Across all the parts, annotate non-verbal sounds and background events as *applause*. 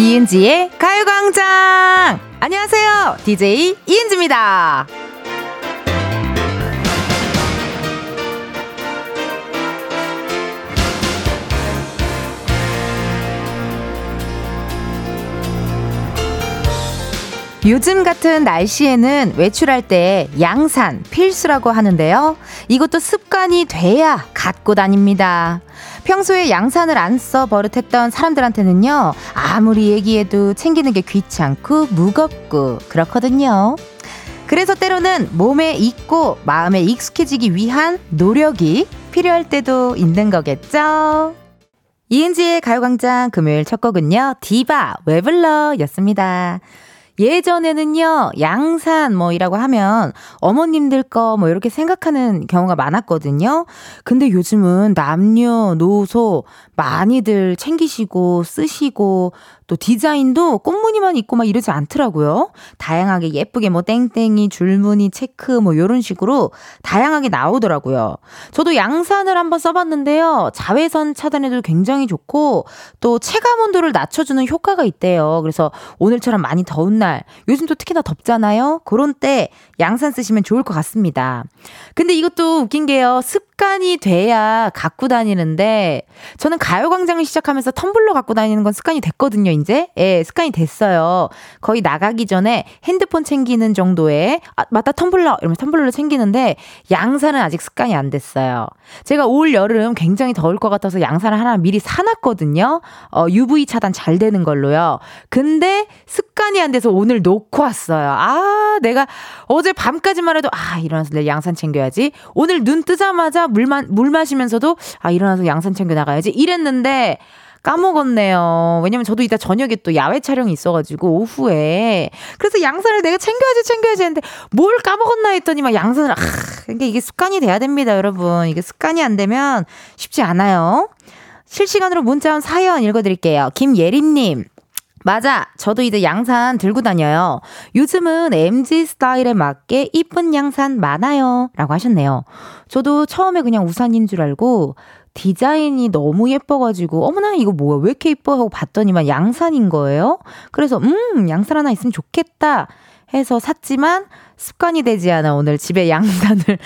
이은지의 가요광장! 안녕하세요. DJ 이은지입니다. 요즘 같은 날씨에는 외출할 때 양산 필수라고 하는데요. 이것도 습관이 돼야 갖고 다닙니다. 평소에 양산을 안 써 버릇했던 사람들한테는요, 아무리 얘기해도 챙기는 게 귀찮고 무겁고 그렇거든요. 그래서 때로는 몸에 익고 마음에 익숙해지기 위한 노력이 필요할 때도 있는 거겠죠? 이은지의 가요광장 금요일 첫 곡은요, 디바 웨블러 였습니다. 예전에는요, 양산 뭐이라고 하면 어머님들 거 뭐 이렇게 생각하는 경우가 많았거든요. 근데 요즘은 남녀, 노소 많이들 챙기시고 쓰시고 또 디자인도 꽃무늬만 있고 막 이러지 않더라고요. 다양하게 예쁘게 뭐 땡땡이, 줄무늬, 체크 뭐 이런 식으로 다양하게 나오더라고요. 저도 양산을 한번 써봤는데요. 자외선 차단에도 굉장히 좋고 또 체감 온도를 낮춰주는 효과가 있대요. 그래서 오늘처럼 많이 더운 날, 요즘 또 특히나 덥잖아요. 그런 때 양산 쓰시면 좋을 것 같습니다. 근데 이것도 웃긴 게요. 습 관이 돼야 갖고 다니는데 저는 가요광장을 시작하면서 텀블러 갖고 다니는 건 습관이 됐거든요. 이제 예, 습관이 됐어요. 거의 나가기 전에 핸드폰 챙기는 정도의 아, 맞다 텀블러 이러면 텀블러를 챙기는데 양산은 아직 습관이 안 됐어요. 제가 올 여름 굉장히 더울 것 같아서 양산을 하나 미리 사놨거든요. 어, UV 차단 잘 되는 걸로요. 근데 습 관이 안 돼서 오늘 놓고 왔어요. 아, 내가 어제 밤까지만 해도 아, 일어나서 내 양산 챙겨야지. 오늘 눈 뜨자마자 물만 물 마시면서도 아, 일어나서 양산 챙겨 나가야지. 이랬는데 까먹었네요. 왜냐면 저도 이따 저녁에 또 야외 촬영이 있어가지고 오후에 그래서 양산을 내가 챙겨야지 챙겨야지 했는데 뭘 까먹었나 했더니 막 양산을 아 그러니까 이게 습관이 돼야 됩니다, 여러분. 이게 습관이 안 되면 쉽지 않아요. 실시간으로 문자 온 사연 읽어드릴게요. 김예림님. 맞아. 저도 이제 양산 들고 다녀요. 요즘은 MG 스타일에 맞게 이쁜 양산 많아요. 라고 하셨네요. 저도 처음에 그냥 우산인 줄 알고 디자인이 너무 예뻐가지고 어머나 이거 뭐야 왜 이렇게 예뻐 하고 봤더니만 양산인 거예요. 그래서 음 양산 하나 있으면 좋겠다 해서 샀지만 습관이 되지 않아 오늘 집에 *laughs* 양산을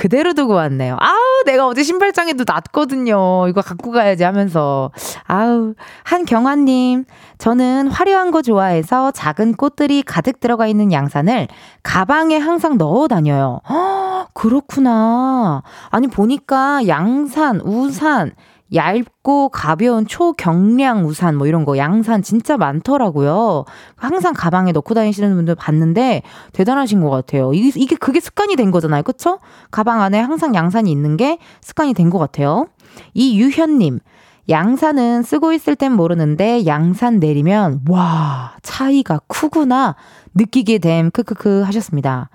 그대로 두고 왔네요. 아우, 내가 어제 신발장에도 놨거든요. 이거 갖고 가야지 하면서. 아우, 한경환님, 저는 화려한 거 좋아해서 작은 꽃들이 가득 들어가 있는 양산을 가방에 항상 넣어 다녀요. 허, *gasps* 그렇구나. 아니, 보니까 양산, 우산, 얇고 가벼운 초경량 우산 뭐 이런 거 양산 진짜 많더라고요. 항상 가방에 넣고 다니시는 분들 봤는데 대단하신 것 같아요. 이게, 이게 그게 습관이 된 거잖아요. 그쵸? 가방 안에 항상 양산이 있는 게 습관이 된 것 같아요. 이유현님. 양산은 쓰고 있을 땐 모르는데 양산 내리면 와 차이가 크구나 느끼게 됨, 크크크 하셨습니다.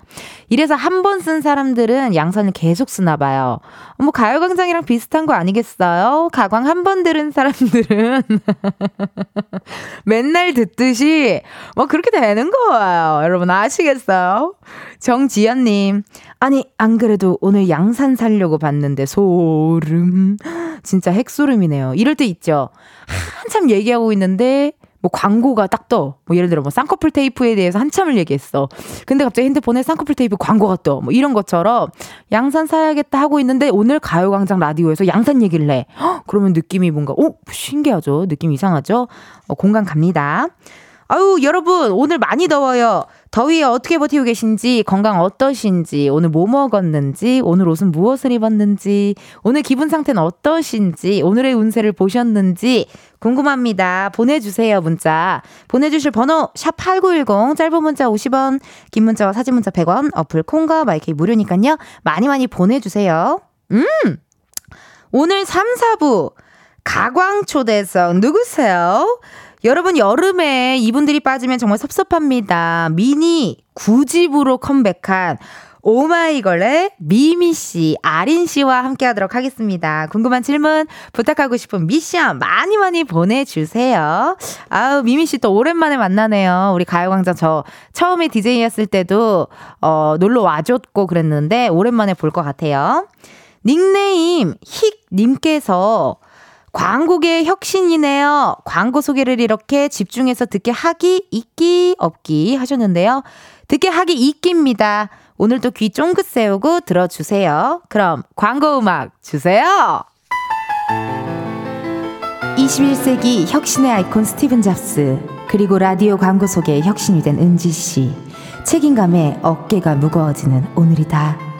이래서 한 번 쓴 사람들은 양산을 계속 쓰나 봐요. 뭐 가요광장이랑 비슷한 거 아니겠어요? 가광 한 번 들은 사람들은 *laughs* 맨날 듣듯이 뭐 그렇게 되는 거예요. 여러분 아시겠어요? 정지연님, 아니 안 그래도 오늘 양산 살려고 봤는데 소름. 진짜 핵소름이네요. 이럴 때 있죠. 한참 얘기하고 있는데 뭐 광고가 딱 떠. 뭐 예를 들어 뭐 쌍꺼풀 테이프에 대해서 한참을 얘기했어. 근데 갑자기 핸드폰에 쌍꺼풀 테이프 광고가 떠. 뭐 이런 것처럼 양산 사야겠다 하고 있는데 오늘 가요광장 라디오에서 양산 얘기를 해. 헉, 그러면 느낌이 뭔가 오 신기하죠. 느낌 이상하죠. 어, 공감 갑니다. 아유, 여러분, 오늘 많이 더워요. 더위에 어떻게 버티고 계신지, 건강 어떠신지, 오늘 뭐 먹었는지, 오늘 옷은 무엇을 입었는지, 오늘 기분 상태는 어떠신지, 오늘의 운세를 보셨는지 궁금합니다. 보내주세요, 문자. 보내주실 번호, 샵8910, 짧은 문자 50원, 긴 문자와 사진 문자 100원, 어플 콩과 마이크 무료니까요. 많이 많이 보내주세요. 음! 오늘 3, 4부, 가광초대석 누구세요? 여러분 여름에 이분들이 빠지면 정말 섭섭합니다. 미니 9집으로 컴백한 오마이걸의 미미 씨, 아린 씨와 함께 하도록 하겠습니다. 궁금한 질문, 부탁하고 싶은 미션 많이 많이 보내주세요. 아우, 미미 씨 또 오랜만에 만나네요. 우리 가요광장 저 처음에 DJ였을 때도, 어, 놀러 와줬고 그랬는데, 오랜만에 볼 것 같아요. 닉네임, 힉님께서 광고계 혁신이네요. 광고 소개를 이렇게 집중해서 듣게 하기, 있기, 없기 하셨는데요. 듣게 하기, 있기입니다. 오늘도 귀 쫑긋 세우고 들어주세요. 그럼 광고 음악 주세요. 21세기 혁신의 아이콘 스티븐 잡스, 그리고 라디오 광고 속에 혁신이 된 은지 씨. 책임감에 어깨가 무거워지는 오늘이다.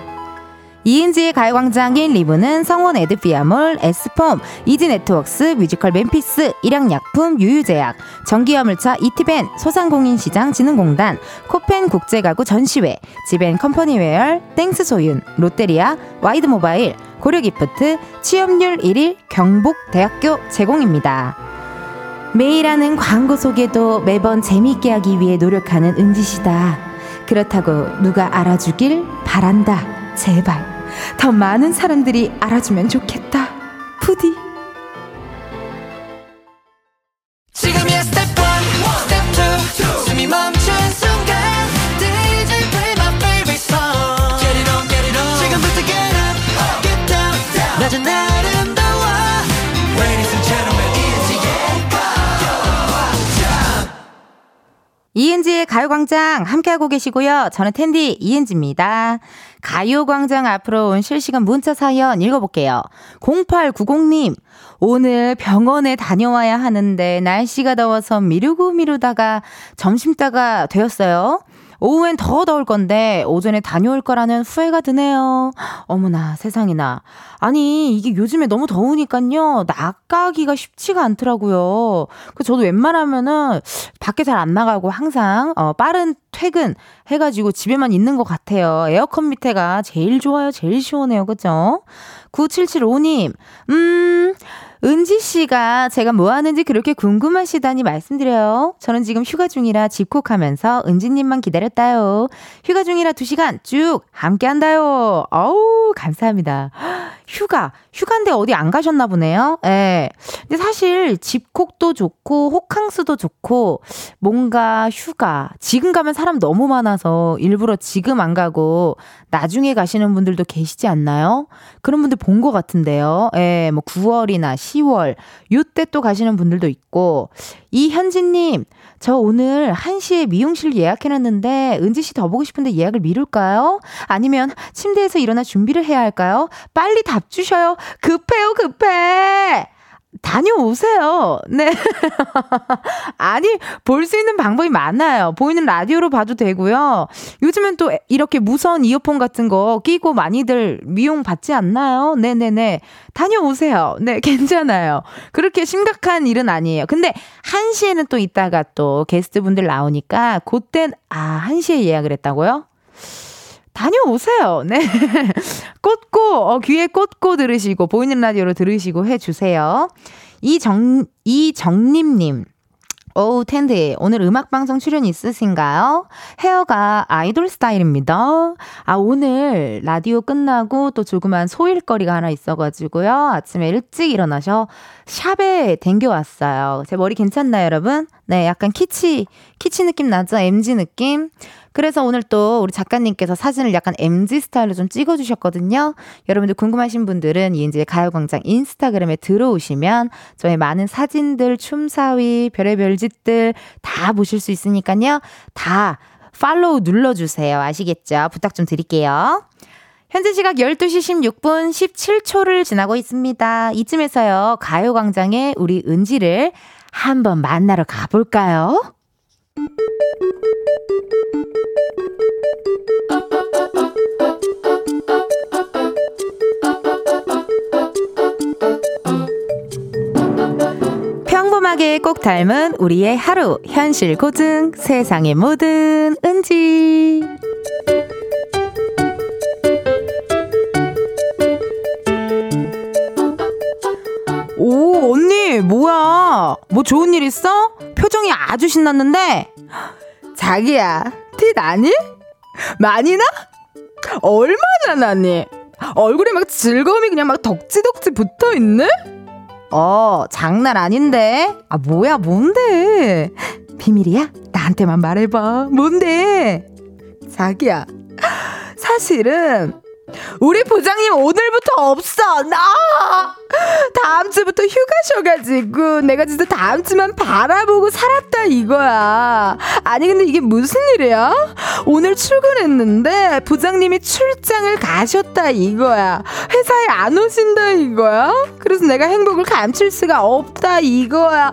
이은지의 가요광장 1, 2부는 성원 애드피아몰, 에스폼, 이지네트웍스, 뮤지컬 멤피스, 일양약품, 유유제약, 전기화물차 이티밴, 소상공인시장 진흥공단, 코펜 국제가구 전시회, 지벤 컴퍼니웨어, 땡스 소윤, 롯데리아, 와이드모바일, 고려기프트, 취업률 1위 경북대학교 제공입니다. 매일 하는 광고 속에도 매번 재미있게 하기 위해 노력하는 은지씨다. 그렇다고 누가 알아주길 바란다. 제발. 더 많은 사람들이 알아주면 좋겠다. 푸디. 지금이야 스텝 1, 스텝 2, 숨이 멈춘 순간 DJ play my favorite song Get it on, get it on 지금부터 get up, get down 낮은 아름다워 Ladies and gentlemen, 이은지의 가요광장 이은지의 가요광장 함께하고 계시고요. 저는 텐디 이은지입니다. 가요광장 앞으로 온 실시간 문자 사연 읽어볼게요. 0890님, 오늘 병원에 다녀와야 하는데 날씨가 더워서 미루고 미루다가 점심따가 되었어요. 오후엔 더 더울 건데 오전에 다녀올 거라는 후회가 드네요. 어머나 세상이나. 아니 이게 요즘에 너무 더우니까요. 나가기가 쉽지가 않더라고요. 그 저도 웬만하면은 밖에 잘 안 나가고 항상 어 빠른 퇴근 해가지고 집에만 있는 것 같아요. 에어컨 밑에가 제일 좋아요. 제일 시원해요. 그죠? 9775님, 음, 은지 씨가 제가 뭐 하는지 그렇게 궁금하시다니 말씀드려요. 저는 지금 휴가 중이라 집콕하면서 은지님만 기다렸다요. 휴가 중이라 두 시간 쭉 함께 한다요. 어우, 감사합니다. *gasps* 휴가, 휴가인데 어디 안 가셨나 보네요. 예. 근데 사실 집콕도 좋고 호캉스도 좋고 뭔가 휴가, 지금 가면 사람 너무 많아서 일부러 지금 안 가고 나중에 가시는 분들도 계시지 않나요? 그런 분들 본 것 같은데요. 예, 뭐 9월이나 10월, 요때 또 가시는 분들도 있고. 이현진님, 저 오늘 1시에 미용실 예약해놨는데, 은지 씨 더 보고 싶은데 예약을 미룰까요? 아니면 침대에서 일어나 준비를 해야 할까요? 빨리 답 주셔요. 급해요, 급해! 다녀오세요. 네. *laughs* 아니, 볼 수 있는 방법이 많아요. 보이는 라디오로 봐도 되고요. 요즘은 또 이렇게 무선 이어폰 같은 거 끼고 많이들 미용 받지 않나요? 네네네. 다녀오세요. 네, *laughs* 괜찮아요. 그렇게 심각한 일은 아니에요. 근데 1시에는 또 이따가 또 게스트분들 나오니까, 그땐, 아, 1시에 예약을 했다고요? 다녀오세요. 네. *laughs* 꽂고, 어, 귀에 꽂고 들으시고, 보이는 라디오로 들으시고 해주세요. 이정, 이정림님. 오우, 텐디. 오늘 음악 방송 출연 있으신가요? 헤어가 아이돌 스타일입니다. 아, 오늘 라디오 끝나고 또 조그만 소일거리가 하나 있어가지고요. 아침에 일찍 일어나셔 샵에 댕겨왔어요. 제 머리 괜찮나요, 여러분? 네, 약간 키치, 키치 느낌 나죠? MG 느낌? 그래서 오늘 또 우리 작가님께서 사진을 약간 MG 스타일로 좀 찍어주셨거든요. 여러분들 궁금하신 분들은 이은지의 가요광장 인스타그램에 들어오시면 저의 많은 사진들, 춤사위, 별의별 짓들 다 보실 수 있으니까요. 다 팔로우 눌러주세요. 아시겠죠? 부탁 좀 드릴게요. 현재 시각 12시 16분 17초를 지나고 있습니다. 이쯤에서요, 가요광장에 우리 은지를 한번 만나러 가볼까요? 평범하게 꼭 닮은 우리의 하루 현실 고증 세상의 모든 은지 뭐야 뭐 좋은 일 있어? 표정이 아주 신났는데 자기야 티 나니? 많이 나? 얼마나 나니? 얼굴에 막 즐거움이 그냥 막 덕지덕지 붙어 있네? 어, 장난 아닌데? 아, 뭐야, 뭔데? 비밀이야? 나한테만 말해봐. 뭔데? 자기야, 사실은 우리 부장님 오늘부터 없어. 나 다음 주부터 휴가셔가지고 내가 진짜 다음 주만 바라보고 살았다 이거야. 아니 근데 이게 무슨 일이야? 오늘 출근했는데 부장님이 출장을 가셨다 이거야. 회사에 안 오신다 이거야. 그래서 내가 행복을 감출 수가 없다 이거야.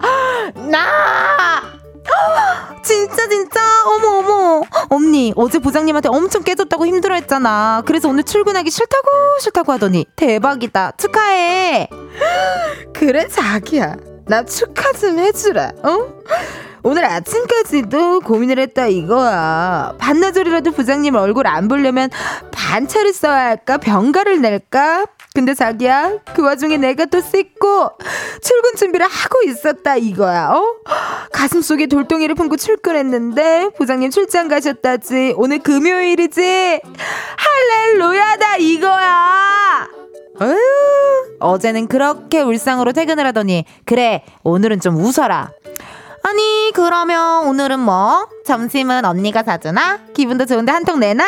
나 진짜 진짜. 어머 어머. 언니 어제 부장님한테 엄청 깨졌다고 힘들어했잖아. 그래서 오늘 출근하기 싫다고 싫다고 하더니 대박이다. 축하해. *gasps* 그래 자기야. 나 축하 좀 해주라. 어? 오늘 아침까지도 고민을 했다 이거야. 반나절이라도 부장님 얼굴 안 보려면 반차를 써야 할까? 병가를 낼까 근데 자기야 그 와중에 내가 또 씻고 출근 준비를 하고 있었다 이거야 어? 가슴속에 돌덩이를 품고 출근했는데 부장님 출장 가셨다지 오늘 금요일이지 할렐루야다 이거야 어휴, 어제는 그렇게 울상으로 퇴근을 하더니 그래 오늘은 좀 웃어라 아니 그러면 오늘은 뭐 점심은 언니가 사주나? 기분도 좋은데 한 통 내나?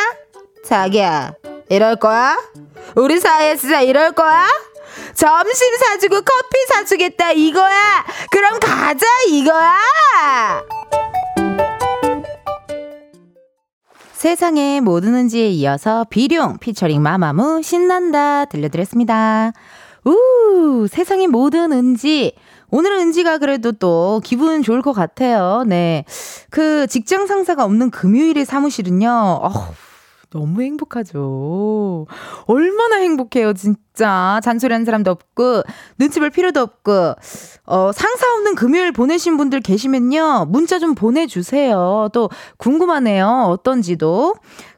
자기야 이럴 거야? 우리 사이에 진짜 이럴 거야? 점심 사주고 커피 사주겠다 이거야. 그럼 가자 이거야. 세상의 모든 은지에 이어서 비룡 피처링 마마무 신난다 들려드렸습니다. 우 세상의 모든 은지 오늘은 은지가 그래도 또 기분 좋을 것 같아요. 네. 그 직장 상사가 없는 금요일의 사무실은요. 어, 너무 행복하죠. 얼마나 행복해요, 진짜. 잔소리하는 사람도 없고, 눈치 볼 필요도 없고, 어, 상사 없는 금요일 보내신 분들 계시면요. 문자 좀 보내주세요. 또 궁금하네요. 어떤지도.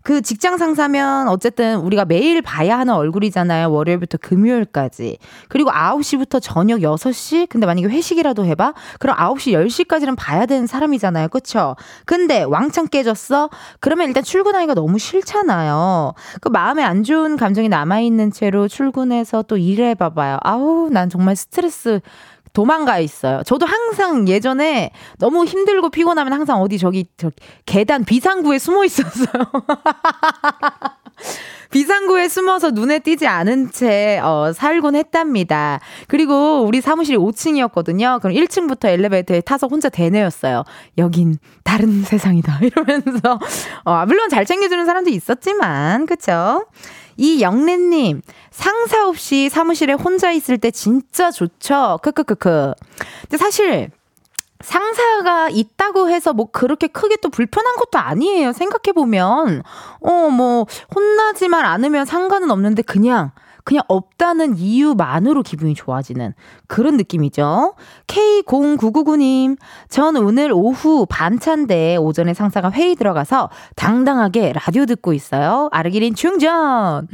그 직장 상사면 어쨌든 우리가 매일 봐야 하는 얼굴이잖아요. 월요일부터 금요일까지. 그리고 9시부터 저녁 6시? 근데 만약에 회식이라도 해봐? 그럼 9시, 10시까지는 봐야 되는 사람이잖아요. 그쵸? 근데 왕창 깨졌어? 그러면 일단 출근하기가 너무 싫잖아요. 그 마음에 안 좋은 감정이 남아있는 채로 출근해서 또 일해봐봐요. 아우, 난 정말 스트레스 도망가 있어요. 저도 항상 예전에 너무 힘들고 피곤하면 항상 어디 저기 저 계단 비상구에 숨어 있었어요. *laughs* 비상구에 숨어서 눈에 띄지 않은 채 어, 살곤 했답니다. 그리고 우리 사무실이 5층이었거든요. 그럼 1층부터 엘리베이터에 타서 혼자 대내였어요. 여긴 다른 세상이다. *laughs* 이러면서 어, 물론 잘 챙겨주는 사람도 있었지만 그쵸? 이 영래님, 상사 없이 사무실에 혼자 있을 때 진짜 좋죠. 크크크크. 근데 사실, 상사가 있다고 해서 뭐 그렇게 크게 또 불편한 것도 아니에요. 생각해보면. 어, 뭐, 혼나지만 않으면 상관은 없는데 그냥 그냥 없다는 이유만으로 기분이 좋아지는 그런 느낌이죠. K0999님, 전 오늘 오후 반차인데 오전에 상사가 회의 들어가서 당당하게 라디오 듣고 있어요. 아르기린 충전!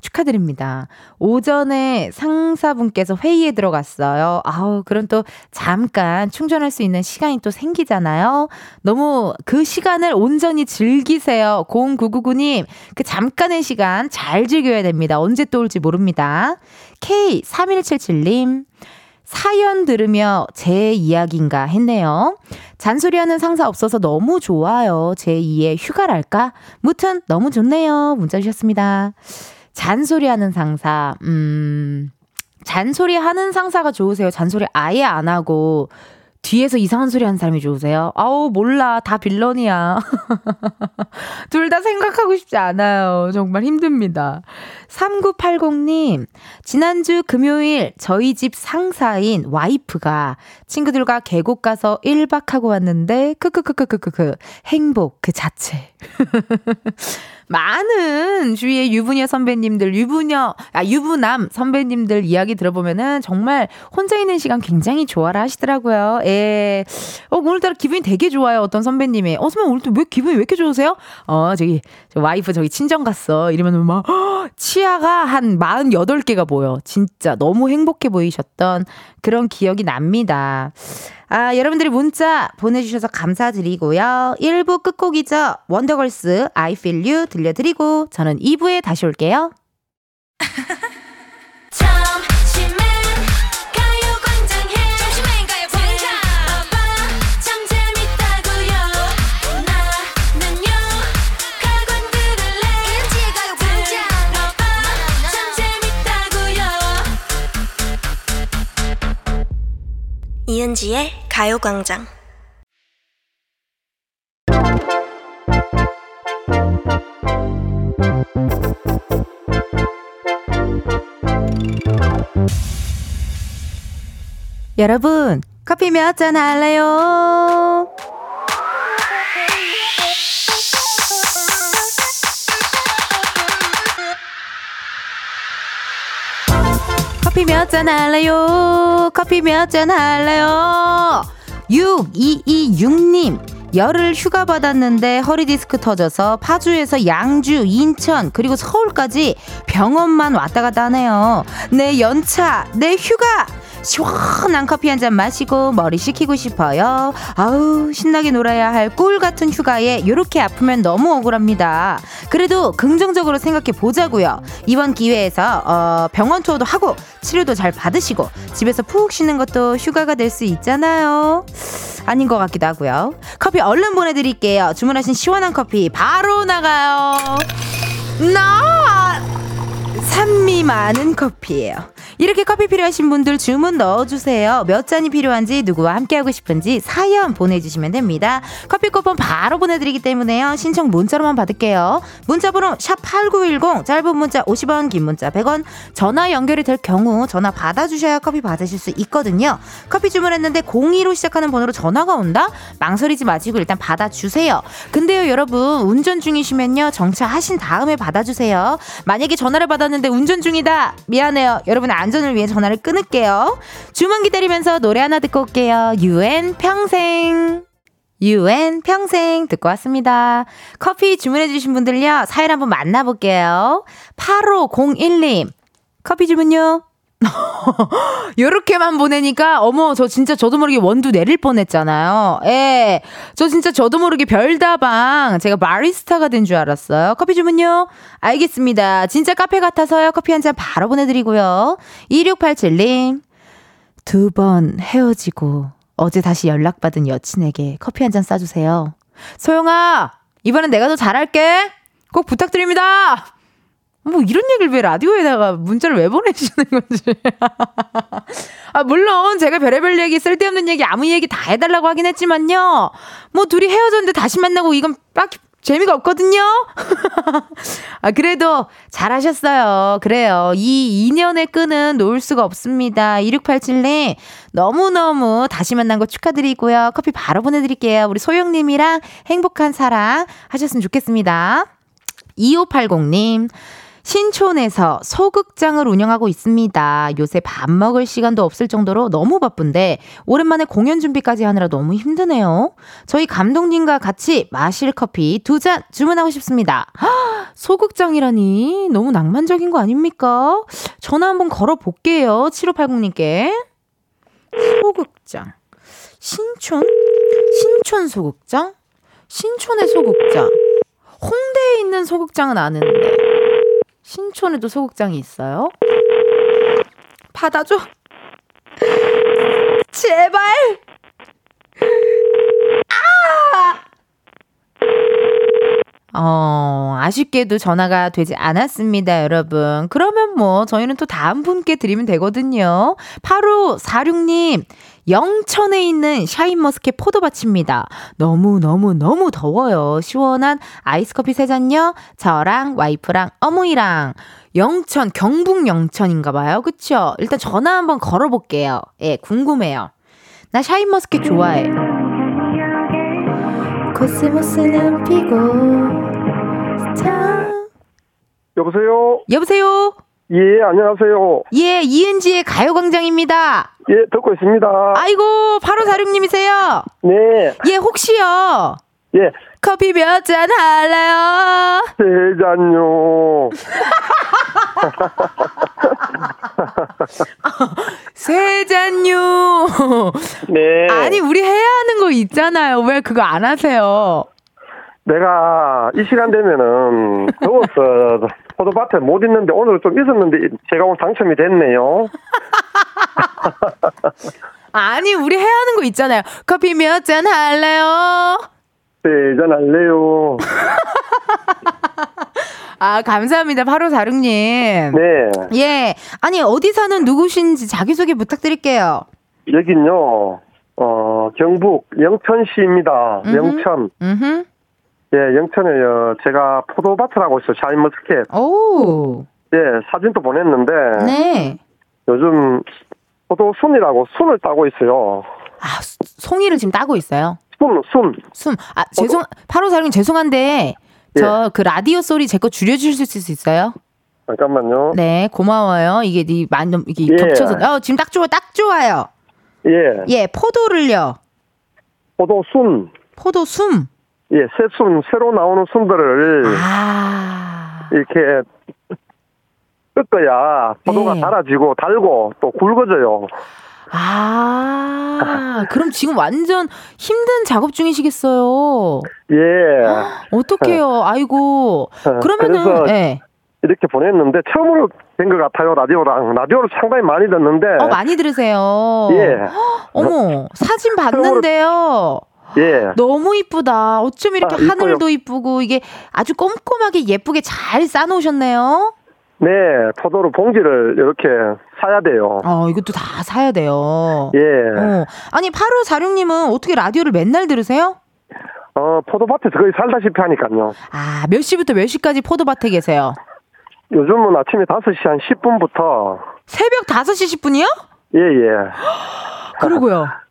축하드립니다. 오전에 상사분께서 회의에 들어갔어요. 아우, 그럼 또 잠깐 충전할 수 있는 시간이 또 생기잖아요. 너무 그 시간을 온전히 즐기세요. 0999님, 그 잠깐의 시간 잘 즐겨야 됩니다. 언제 또 올지 모릅니다. K3177님, 사연 들으며 제 이야기인가 했네요. 잔소리하는 상사 없어서 너무 좋아요. 제 2의 휴가랄까? 무튼 너무 좋네요. 문자 주셨습니다. 잔소리하는 상사, 음, 잔소리 하는 상사가 좋으세요? 잔소리 아예 안 하고, 뒤에서 이상한 소리 하는 사람이 좋으세요? 아우, 몰라. 다 빌런이야. *laughs* 둘 다 생각하고 싶지 않아요. 정말 힘듭니다. 3980님, 지난주 금요일 저희 집 상사인 와이프가 친구들과 계곡 가서 1박 하고 왔는데, 크크크크크크크, 행복 그 자체. *laughs* 많은 주위의 유부녀 선배님들, 유부녀, 아, 유부남 선배님들 이야기 들어보면은 정말 혼자 있는 시간 굉장히 좋아라 하시더라고요. 예. 어, 오늘따라 기분이 되게 좋아요. 어떤 선배님이. 어, 선배님 오늘 또 왜 기분이 왜 이렇게 좋으세요? 어, 저기, 저 와이프 저기 친정 갔어. 이러면 막, 허, 치아가 한 48개가 보여. 진짜 너무 행복해 보이셨던 그런 기억이 납니다. 아, 여러분들이 문자 보내주셔서 감사드리고요. 1부 끝곡이죠. 원더걸스 I Feel You 들려드리고 저는 2부에 다시 올게요. *laughs* 이은지의 가요광장 여러분, 커피 몇 잔 할래요? 커피 몇 잔 할래요? 커피 몇 잔 할래요? 6226님. 열흘 휴가 받았는데 허리 디스크 터져서 파주에서 양주, 인천, 그리고 서울까지 병원만 왔다 갔다 하네요. 내 연차, 내 휴가! 시원한 커피 한 잔 마시고 머리 식히고 싶어요. 아우, 신나게 놀아야 할 꿀 같은 휴가에 요렇게 아프면 너무 억울합니다. 그래도 긍정적으로 생각해 보자고요. 이번 기회에서 어, 병원 투어도 하고 치료도 잘 받으시고 집에서 푹 쉬는 것도 휴가가 될 수 있잖아요. 아닌 것 같기도 하고요. 커피 얼른 보내드릴게요. 주문하신 시원한 커피 바로 나가요. 나 산미 많은 커피예요. 이렇게 커피 필요하신 분들 주문 넣어주세요. 몇 잔이 필요한지 누구와 함께하고 싶은지 사연 보내주시면 됩니다. 커피 쿠폰 바로 보내드리기 때문에요. 신청 문자로만 받을게요. 문자번호 샵8910 짧은 문자 50원 긴 문자 100원 전화 연결이 될 경우 전화 받아주셔야 커피 받으실 수 있거든요. 커피 주문했는데 02로 시작하는 번호로 전화가 온다? 망설이지 마시고 일단 받아주세요. 근데요 여러분 운전 중이시면요 정차하신 다음에 받아주세요. 만약에 전화를 받았는데 운전 중이다 미안해요. 여러분 안 안전을 위해 전화를 끊을게요. 주문 기다리면서 노래 하나 듣고 올게요. 유엔 평생. 유엔 평생 듣고 왔습니다. 커피 주문해주신 분들요. 사연 한번 만나볼게요. 8501님. 커피 주문요. *laughs* 요렇게만 보내니까 어머 저 진짜 저도 모르게 원두 내릴 뻔했잖아요. 예. 저 진짜 저도 모르게 별다방 제가 바리스타가 된 줄 알았어요. 커피 주문요? 알겠습니다. 진짜 카페 같아서요. 커피 한 잔 바로 보내 드리고요. 2687님 두 번 헤어지고 어제 다시 연락받은 여친에게 커피 한 잔 싸 주세요. 소영아 이번엔 내가 더 잘할게. 꼭 부탁드립니다. 뭐 이런 얘기를 왜 라디오에다가 문자를 왜 보내시는 건지. *laughs* 아, 물론 제가 별의별 얘기, 쓸데없는 얘기, 아무 얘기 다 해달라고 하긴 했지만요. 뭐 둘이 헤어졌는데 다시 만나고 이건 딱 재미가 없거든요? *laughs* 아, 그래도 잘하셨어요. 그래요. 이 인연의 끈은 놓을 수가 없습니다. 2687님, 너무너무 다시 만난 거 축하드리고요. 커피 바로 보내드릴게요. 우리 소영님이랑 행복한 사랑 하셨으면 좋겠습니다. 2580님, 신촌에서 소극장을 운영하고 있습니다. 요새 밥 먹을 시간도 없을 정도로 너무 바쁜데 오랜만에 공연 준비까지 하느라 너무 힘드네요. 저희 감독님과 같이 마실 커피 두 잔 주문하고 싶습니다. 소극장이라니 너무 낭만적인 거 아닙니까? 전화 한번 걸어 볼게요. 7580님께. 소극장. 신촌? 신촌 소극장? 신촌의 소극장. 홍대에 있는 소극장은 아는데. 신촌에도 소극장이 있어요? 받아줘. 제발. 어, 아쉽게도 전화가 되지 않았습니다, 여러분. 그러면 뭐, 저희는 또 다음 분께 드리면 되거든요. 8546님, 영천에 있는 샤인머스켓 포도밭입니다. 너무너무너무 더워요. 시원한 아이스커피 세 잔요. 저랑 와이프랑 어머니랑 영천, 경북 영천인가 봐요. 그쵸? 일단 전화 한번 걸어볼게요. 예, 궁금해요. 나 샤인머스켓 좋아해. 코스모스는 피고 여보세요? 여보세요? 예, 안녕하세요. 예, 이은지의 가요광장입니다. 예, 듣고 있습니다. 아이고, 8546님이세요? 네. 예, 혹시요? 예. 커피 몇 잔 할래요? 세 잔요. *laughs* 세 잔요. 네. 아니, 우리 해야 하는 거 있잖아요. 왜 그거 안 하세요? 내가 이 시간 되면은 더워서 *laughs* 포도밭에 못 있는데 오늘 좀 있었는데 제가 오늘 당첨이 됐네요. *laughs* 아니, 우리 해야 하는 거 있잖아요. 커피 몇 잔 할래요? 세잔 할래요. *laughs* 아, 감사합니다. 8546님. 네. 예. 아니, 어디 사는 누구신지 자기소개 부탁드릴게요. 여긴요. 경북 영천시입니다. 음흠. 영천. 음. 예, 영천에 어, 제가 포도밭을 하고 있어요. 샤인머스켓. 오. 예, 사진도 보냈는데 네. 요즘 포도 순이라고 순을 따고 있어요. 아, 수- 송이를 지금 따고 있어요. 순, 순. 숨. 아, 죄송, 8546님 죄송한데, 저 예. 그 라디오 소리 제 거 줄여주실 수 있어요? 잠깐만요. 네, 고마워요. 이게 이 만점 이게 예. 겹쳐서. 어, 지금 딱 좋아, 딱 좋아요. 예, 예, 포도를요. 포도 순. 포도 숨. 예, 새 순, 새로 나오는 순들을 아. 이렇게 뜯어야 포도가 네. 달아지고 달고 또 굵어져요. 아, *laughs* 그럼 지금 완전 힘든 작업 중이시겠어요. 예. 어떡해요. *laughs* 아이고. 그러면은, 그래서 예. 이렇게 보냈는데 처음으로 된 것 같아요 라디오랑 라디오를 상당히 많이 듣는데 어, 많이 들으세요. 예. *gasps* 어머, 사진 봤는데요. 예. 너무 이쁘다. 어쩜 이렇게 아. 하늘도 이쁘고 이게 아주 꼼꼼하게 예쁘게 잘 싸놓으셨네요. 네, 포도로 봉지를 이렇게 사야 돼요. 어, 이것도 다 사야 돼요. 예. 어. 아니, 8546님은 어떻게 라디오를 맨날 들으세요? 어, 포도밭에서 거의 살다시피 하니까요. 아, 몇 시부터 몇 시까지 포도밭에 계세요? 요즘은 아침에 5시 한 10분부터 새벽 5시 10분이요? 예, 예. 그러고요. *laughs*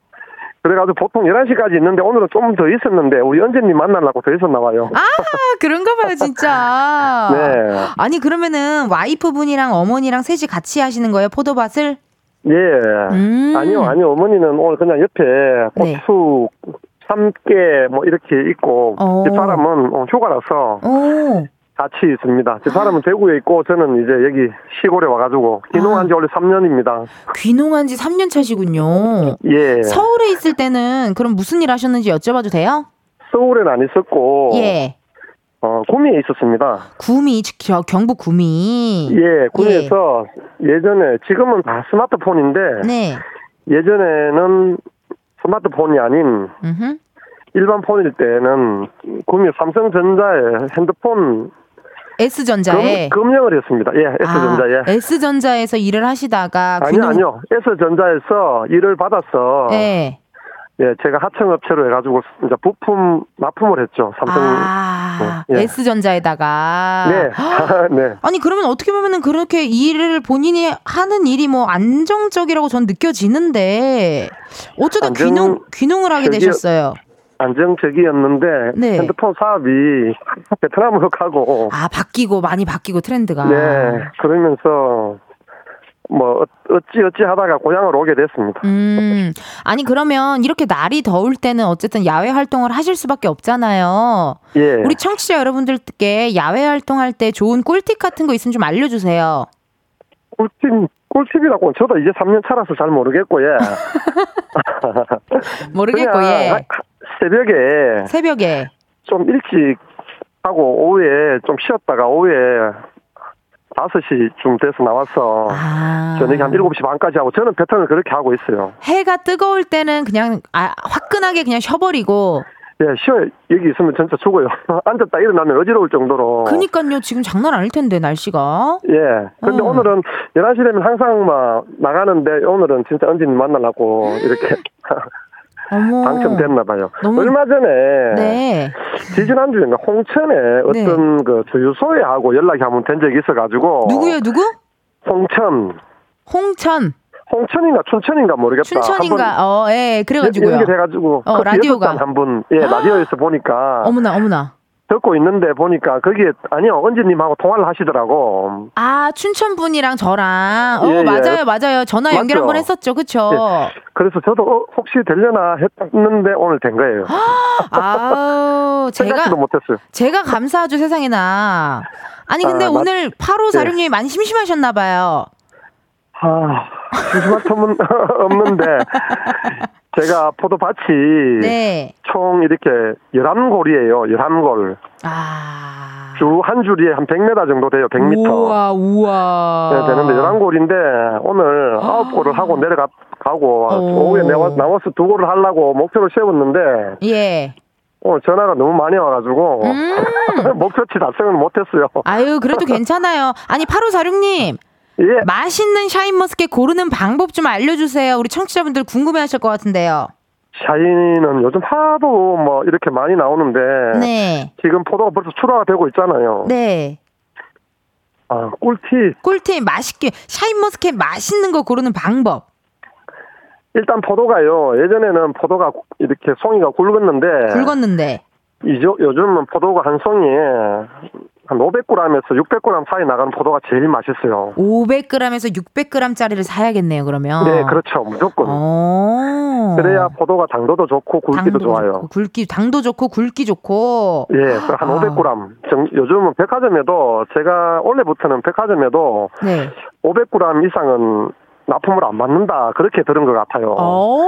그래가지고 보통 11시까지 있는데 오늘은 좀 더 있었는데 우리 연재님 만나려고 더 있었나 봐요. 아, 그런가 봐요, 진짜. *laughs* 네. 아니, 그러면은 와이프분이랑 어머니랑 셋이 같이 하시는 거예요, 포도밭을? 예. 음. 아니요, 아니요. 어머니는 오늘 그냥 옆에 네. 고추, 삼깨 뭐 이렇게 있고 어. 집사람은 어, 휴가라서 오. 같이 있습니다. 집사람은 대구에 있고 저는 이제 여기 시골에 와가지고 귀농한 지 원래 3년입니다. 귀농한 지 3년 차시군요. 예. 서울에 있을 때는 그럼 무슨 일 하셨는지 여쭤봐도 돼요? 서울에는 안 있었고 예. 어, 구미에 있었습니다. 구미, 즉, 겨- 경북 구미. 예, 구미에서 예. 전에 지금은 다 스마트폰인데 네. 예전에는 스마트폰이 아닌 음흠. 일반 폰일 때는 구미 삼성전자에 핸드폰 S전자에. 금, 금령을 했습니다. 예, S전자에. 아, S전자에서 일을 하시다가 아니요. 아니요. S전자에서 일을 받아서 네. 예, 제가 하청업체로 해가지고 이제 부품 납품을 했죠. 삼성. 아, 예. S전자에다가. 네, *laughs* 네. 아니 그러면 어떻게 보면은 그렇게 일을 본인이 하는 일이 뭐 안정적이라고 전 느껴지는데 어쩌다 안정- 귀농 귀농을 하게 저기요. 되셨어요. 안정적이었는데 네. 핸드폰 사업이 베트남으로 가고 아 바뀌고 많이 바뀌고 트렌드가. 네 그러면서 뭐 어- 어찌 어찌 하다가 고향으로 오게 됐습니다. 음 아니 그러면 이렇게 날이 더울 때는 어쨌든 야외 활동을 하실 수밖에 없잖아요. 예. 우리 청취자 여러분들께 야외 활동할 때 좋은 꿀팁 같은 거 있으면 좀 알려주세요. 꿀팁 꿀팁이라고 저도 이제 3년 차라서 잘 모르겠고 예. *laughs* 모르겠고 예 하- 새벽에 새벽에 좀 일찍 하고 오후에 좀 쉬었다가 오후에 5시쯤 돼서 나와서 아 저녁에 한 7시 반까지 하고 저는 패턴을 그렇게 하고 있어요. 해가 뜨거울 때는 그냥 아, 화끈하게 그냥 쉬어버리고 예, 쉬어 여기 있으면 진짜 죽어요. *laughs* 앉았다 일어나면 어지러울 정도로. 그니까요 지금 장난 아닐 텐데 날씨가 예. 근데 어. 오늘은 11시 되면 항상 막 나가는데 오늘은 진짜 언제님 만나려고 이렇게 *laughs* 어머 *laughs* 당첨됐나 봐요. 너무- 얼마 전에 네 지지난주에 홍천에 어떤 그 주유소에 하고 연락이 한번 된 적이 있어 가지고 누구요 누구 홍천 홍천 홍천인가 춘천인가 모르겠다. 춘천인가 어 예 그래가지고요 연결해가지고 어, 커피 라디오가. 한분 예 라디오에서 보니까 어머나 어머나 듣고 있는데 보니까 거기에 아니요 언제님하고 통화를 하시더라고. 아 춘천 분이랑 저랑 어 예, 예. 맞아요 맞아요 전화 연결 맞죠? 한번 했었죠 그쵸 그래서 저도 어, 혹시 되려나 했는데 오늘 된 거예요. 아우 *laughs* 제가 못했어요. 제가 감사하죠 세상에나 아니 근데 아, 맞- 오늘 8546님이 많이 심심하셨나 봐요 아, 틈은 *laughs* 없는데 제가 포도밭이 네 총 이렇게 11골이에요. 11골. 아. 주 한 줄이 한 100m 정도 돼요. 100m. 우와, 우와. 네, 되는데 11골인데 오늘 9골을 하고 내려가고 오. 오후에 나와, 나와서 두 골을 하려고 목표를 세웠는데 예. 오늘 전화가 너무 많이 와가지고 음. *laughs* 목표치 달성을 못했어요. 아유, 그래도 괜찮아요. 아니, 8546님. 예. 맛있는 샤인머스켓 고르는 방법 좀 알려주세요. 우리 청취자분들 궁금해 하실 것 같은데요. 샤인은 요즘 하도 뭐 이렇게 많이 나오는데 네. 지금 포도가 벌써 출하가 되고 있잖아요. 네. 아, 꿀팁. 꿀팁 맛있게 샤인머스켓 맛있는 거 고르는 방법. 일단 포도가요. 예전에는 포도가 이렇게 송이가 굵었는데 굵었는데 이죠, 요즘은 포도가 한 송이에 한 500g에서 600g 사이 나가는 포도가 제일 맛있어요. 500g에서 600g짜리를 사야겠네요. 그러면. 네, 그렇죠. 무조건. 어. 그래야 포도가 당도도 좋고 굵기도 당도 좋아요. 좋고, 굵기 당도 좋고 굵기 좋고. 예, 그한 아. 500g. 정- 요즘은 백화점에도 제가 원래부터는 백화점에도 네. 500g 이상은 납품을 안 받는다. 그렇게 들은 것 같아요. 오.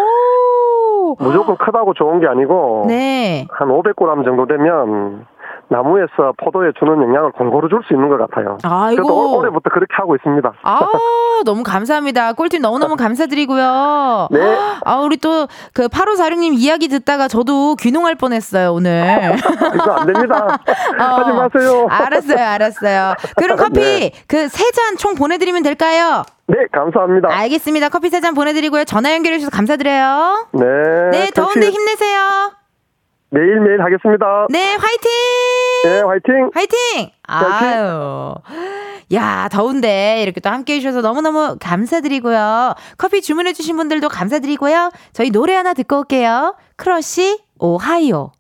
무조건 크다고 좋은 게 아니고 네. 한 500g 정도 되면 나무에서 포도에 주는 영향을 골고루 줄 수 있는 것 같아요. 아이고. 올- 올해부터 그렇게 하고 있습니다. 아, *laughs* 너무 감사합니다. 꿀팁 너무너무 감사드리고요. 네. *gasps* 아, 우리 또 그 8546님 이야기 듣다가 저도 귀농할 뻔했어요, 오늘. 이거 안 됩니다. *laughs* 어. 하지 마세요. 알았어요, 알았어요. 그럼 커피 네. 그세 잔 총 보내드리면 될까요? 네, 감사합니다. 알겠습니다. 커피 세 잔 보내드리고요. 전화 연결해주셔서 감사드려요. 네. 네, 더운데 힘내세요. 매일매일 하겠습니다. 네, 화이팅! 네, 화이팅! 화이팅! 아유. 야, 더운데 이렇게 또 함께 해주셔서 너무너무 감사드리고요. 커피 주문해주신 분들도 감사드리고요. 저희 노래 하나 듣고 올게요. 크러쉬, 오하이오.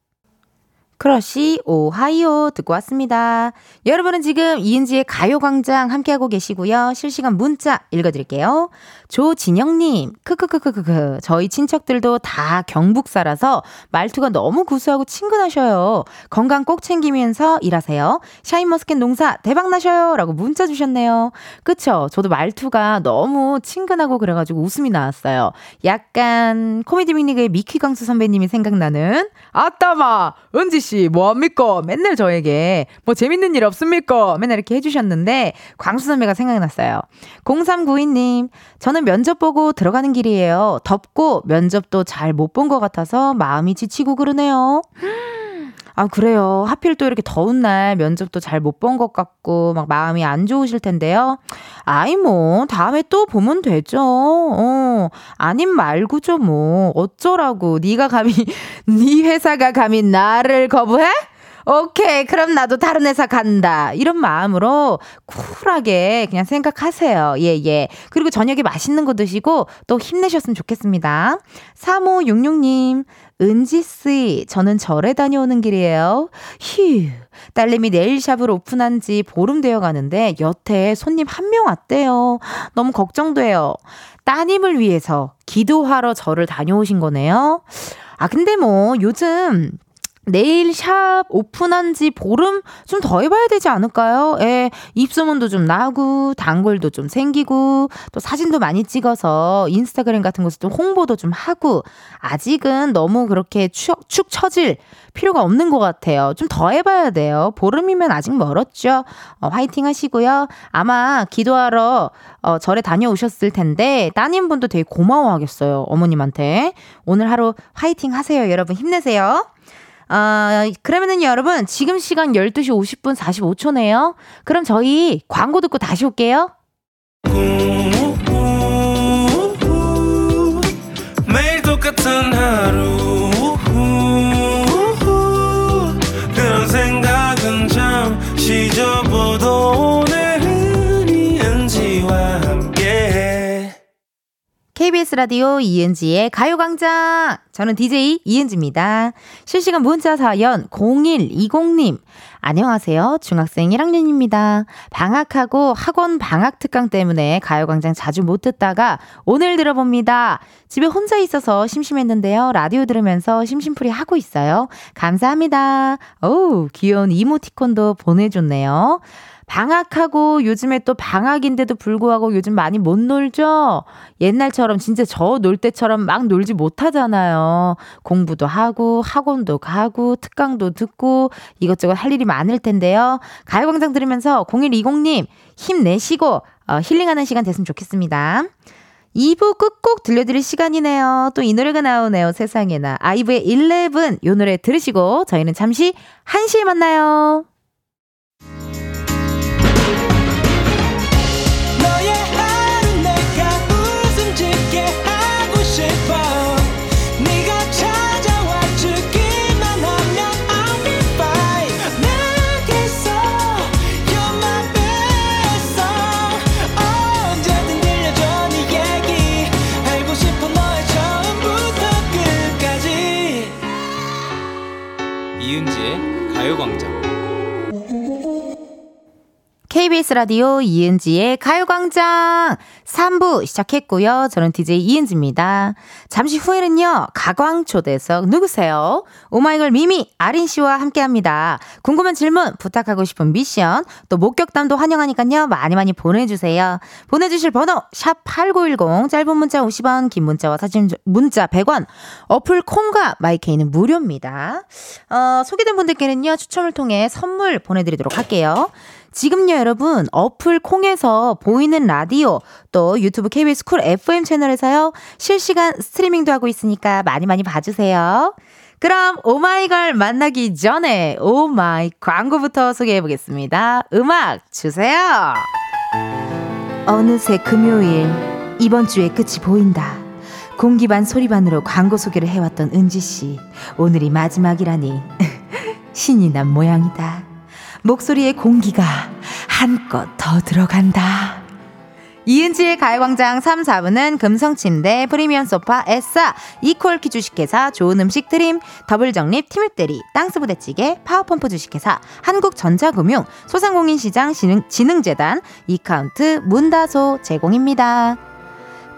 크러쉬 오하이오 듣고 왔습니다. 여러분은 지금 이은지의 가요광장 함께하고 계시고요. 실시간 문자 읽어드릴게요. 조진영님, 크크크크크크. 저희 친척들도 다 경북 살아서 말투가 너무 구수하고 친근하셔요. 건강 꼭 챙기면서 일하세요. 샤인머스켓 농사 대박나셔요. 라고 문자 주셨네요. 그쵸? 저도 말투가 너무 친근하고 그래가지고 웃음이 나왔어요. 약간 코미디 빅리그의 미키광수 선배님이 생각나는 아따마 은지씨 뭐합니까? 맨날 저에게 뭐 재밌는 일 없습니까? 맨날 이렇게 해주셨는데 광수 선배가 생각났어요. 0392님 저는 면접 보고 들어가는 길이에요. 덥고 면접도 잘 못 본 것 같아서 마음이 지치고 그러네요. 아, 그래요. 하필 또 이렇게 더운 날 면접도 잘 못 본 것 같고, 막 마음이 안 좋으실 텐데요. 아이, 뭐, 다음에 또 보면 되죠. 어, 아님 말고죠, 뭐. 어쩌라고. 네가 감히, *laughs* 네 회사가 감히 나를 거부해? 오케이, 그럼 나도 다른 회사 간다. 이런 마음으로 쿨하게 그냥 생각하세요. 예, 예. 그리고 저녁에 맛있는 거 드시고 또 힘내셨으면 좋겠습니다. 3566님, 은지씨, 저는 절에 다녀오는 길이에요. 휴. 딸내미 네일샵을 오픈한 지 보름 되어 가는데 여태 손님 한 명 왔대요. 너무 걱정돼요. 따님을 위해서 기도하러 절을 다녀오신 거네요. 아, 근데 뭐 요즘 네일 샵 오픈한 지 보름 좀 더 해봐야 되지 않을까요? 예, 입소문도 좀 나고, 단골도 좀 생기고, 또 사진도 많이 찍어서 인스타그램 같은 곳에 좀 홍보도 좀 하고, 아직은 너무 그렇게 축, 축 처질 필요가 없는 것 같아요. 좀 더 해봐야 돼요. 보름이면 아직 멀었죠. 어, 화이팅 하시고요. 아마 기도하러 어, 절에 다녀오셨을 텐데, 따님분도 되게 고마워하겠어요. 어머님한테. 오늘 하루 화이팅 하세요. 여러분 힘내세요. 아, 그러면은 여러분, 지금 시간 12시 50분 45초네요. 그럼 저희 광고 듣고 다시 올게요. 매일 똑같은 하루 KBS 라디오 이은지의 가요광장. 저는 DJ 이은지입니다. 실시간 문자 사연 0120님. 안녕하세요. 중학생 1학년입니다. 방학하고 학원 방학 특강 때문에 가요광장 자주 못 듣다가 오늘 들어봅니다. 집에 혼자 있어서 심심했는데요. 라디오 들으면서 심심풀이 하고 있어요. 감사합니다. 오, 귀여운 이모티콘도 보내줬네요. 방학하고 요즘에 또 방학인데도 불구하고 요즘 많이 못 놀죠? 옛날처럼 진짜 저 놀 때처럼 막 놀지 못하잖아요. 공부도 하고 학원도 가고 특강도 듣고 이것저것 할 일이 많을 텐데요. 가요광장 들으면서 0120님 힘내시고 어, 힐링하는 시간 됐으면 좋겠습니다. 2부 끝곡 들려드릴 시간이네요. 또 이 노래가 나오네요. 세상에나. 아이브의 11. 이 노래 들으시고 저희는 잠시 1시에 만나요. KBS 라디오 이은지의 가요광장 3부 시작했고요. 저는 DJ 이은지입니다. 잠시 후에는요, 가광초대석 누구세요? 오마이걸 미미, 아린 씨와 함께 합니다. 궁금한 질문, 부탁하고 싶은 미션, 또 목격담도 환영하니까요, 많이 많이 보내주세요. 보내주실 번호, 샵8910, 짧은 문자 50원, 긴 문자와 사진 문자 100원, 어플 콩과 마이케이는 무료입니다. 어, 소개된 분들께는요, 추첨을 통해 선물 보내드리도록 할게요. 지금요, 여러분, 어플 콩에서 보이는 라디오, 또 유튜브 KBS 쿨 FM 채널에서요, 실시간 스트리밍도 하고 있으니까 많이 많이 봐주세요. 그럼 오마이걸 만나기 전에 oh my 광고부터 소개해 보겠습니다. 음악 주세요. 어느새 금요일, 이번 주의 끝이 보인다. 공기 반 소리 반으로 광고 소개를 해왔던 은지 씨. 오늘이 마지막이라니. *laughs* 신이 난 모양이다. 목소리에 공기가 한껏 더 들어간다. 이은지의 가요광장 3, 4부는 금성침대, 프리미엄 소파, 에싸, 이퀄키 주식회사, 좋은 음식 드림, 더블정립, 티맵대리, 땅스부대찌개, 파워펌프 주식회사, 한국전자금융, 소상공인시장 진흥 재단, 이카운트, 문다소 제공입니다.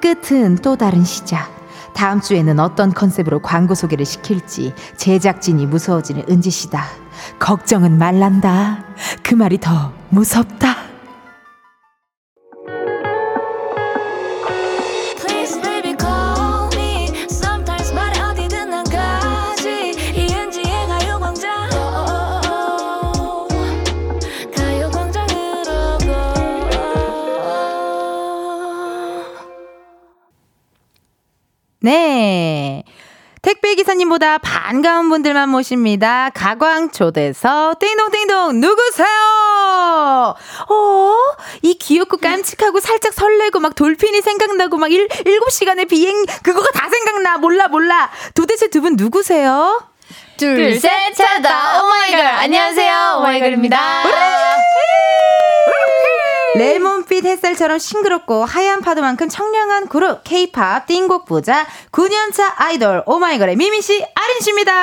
끝은 또 다른 시작. 다음 주에는 어떤 컨셉으로 광고 소개를 시킬지 제작진이 무서워지는 은지씨다. 걱정은 말란다. 그 말이 더 무섭다. 네. 택배 기사님보다 반가운 분들만 모십니다. 가광 초대서 띵동띵동 누구세요? 어? 이 귀엽고 깜찍하고 살짝 설레고 막 돌핀이 생각나고 막 일, 7시간의 비행 그거가 다 생각나. 몰라 몰라. 도대체 두 분 누구세요? 둘, 셋, 찾다. 오마이걸. 안녕하세요. 오마이걸입니다. 레몬빛 햇살처럼 싱그럽고 하얀 파도만큼 청량한 그룹 K-팝 띵곡 부자 9년차 아이돌 오마이걸의 미미씨 아린씨입니다.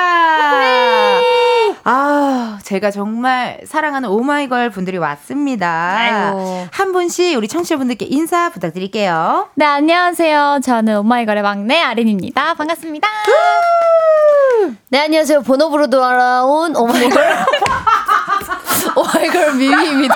아 제가 정말 사랑하는 오마이걸 분들이 왔습니다. 아이고. 한 분씩 우리 청취자분들께 인사 부탁드릴게요. 네 안녕하세요. 저는 오마이걸의 막내 아린입니다. 반갑습니다. 네 안녕하세요. 본업으로 돌아온 오마이걸 *laughs* 오마이걸 미미입니다.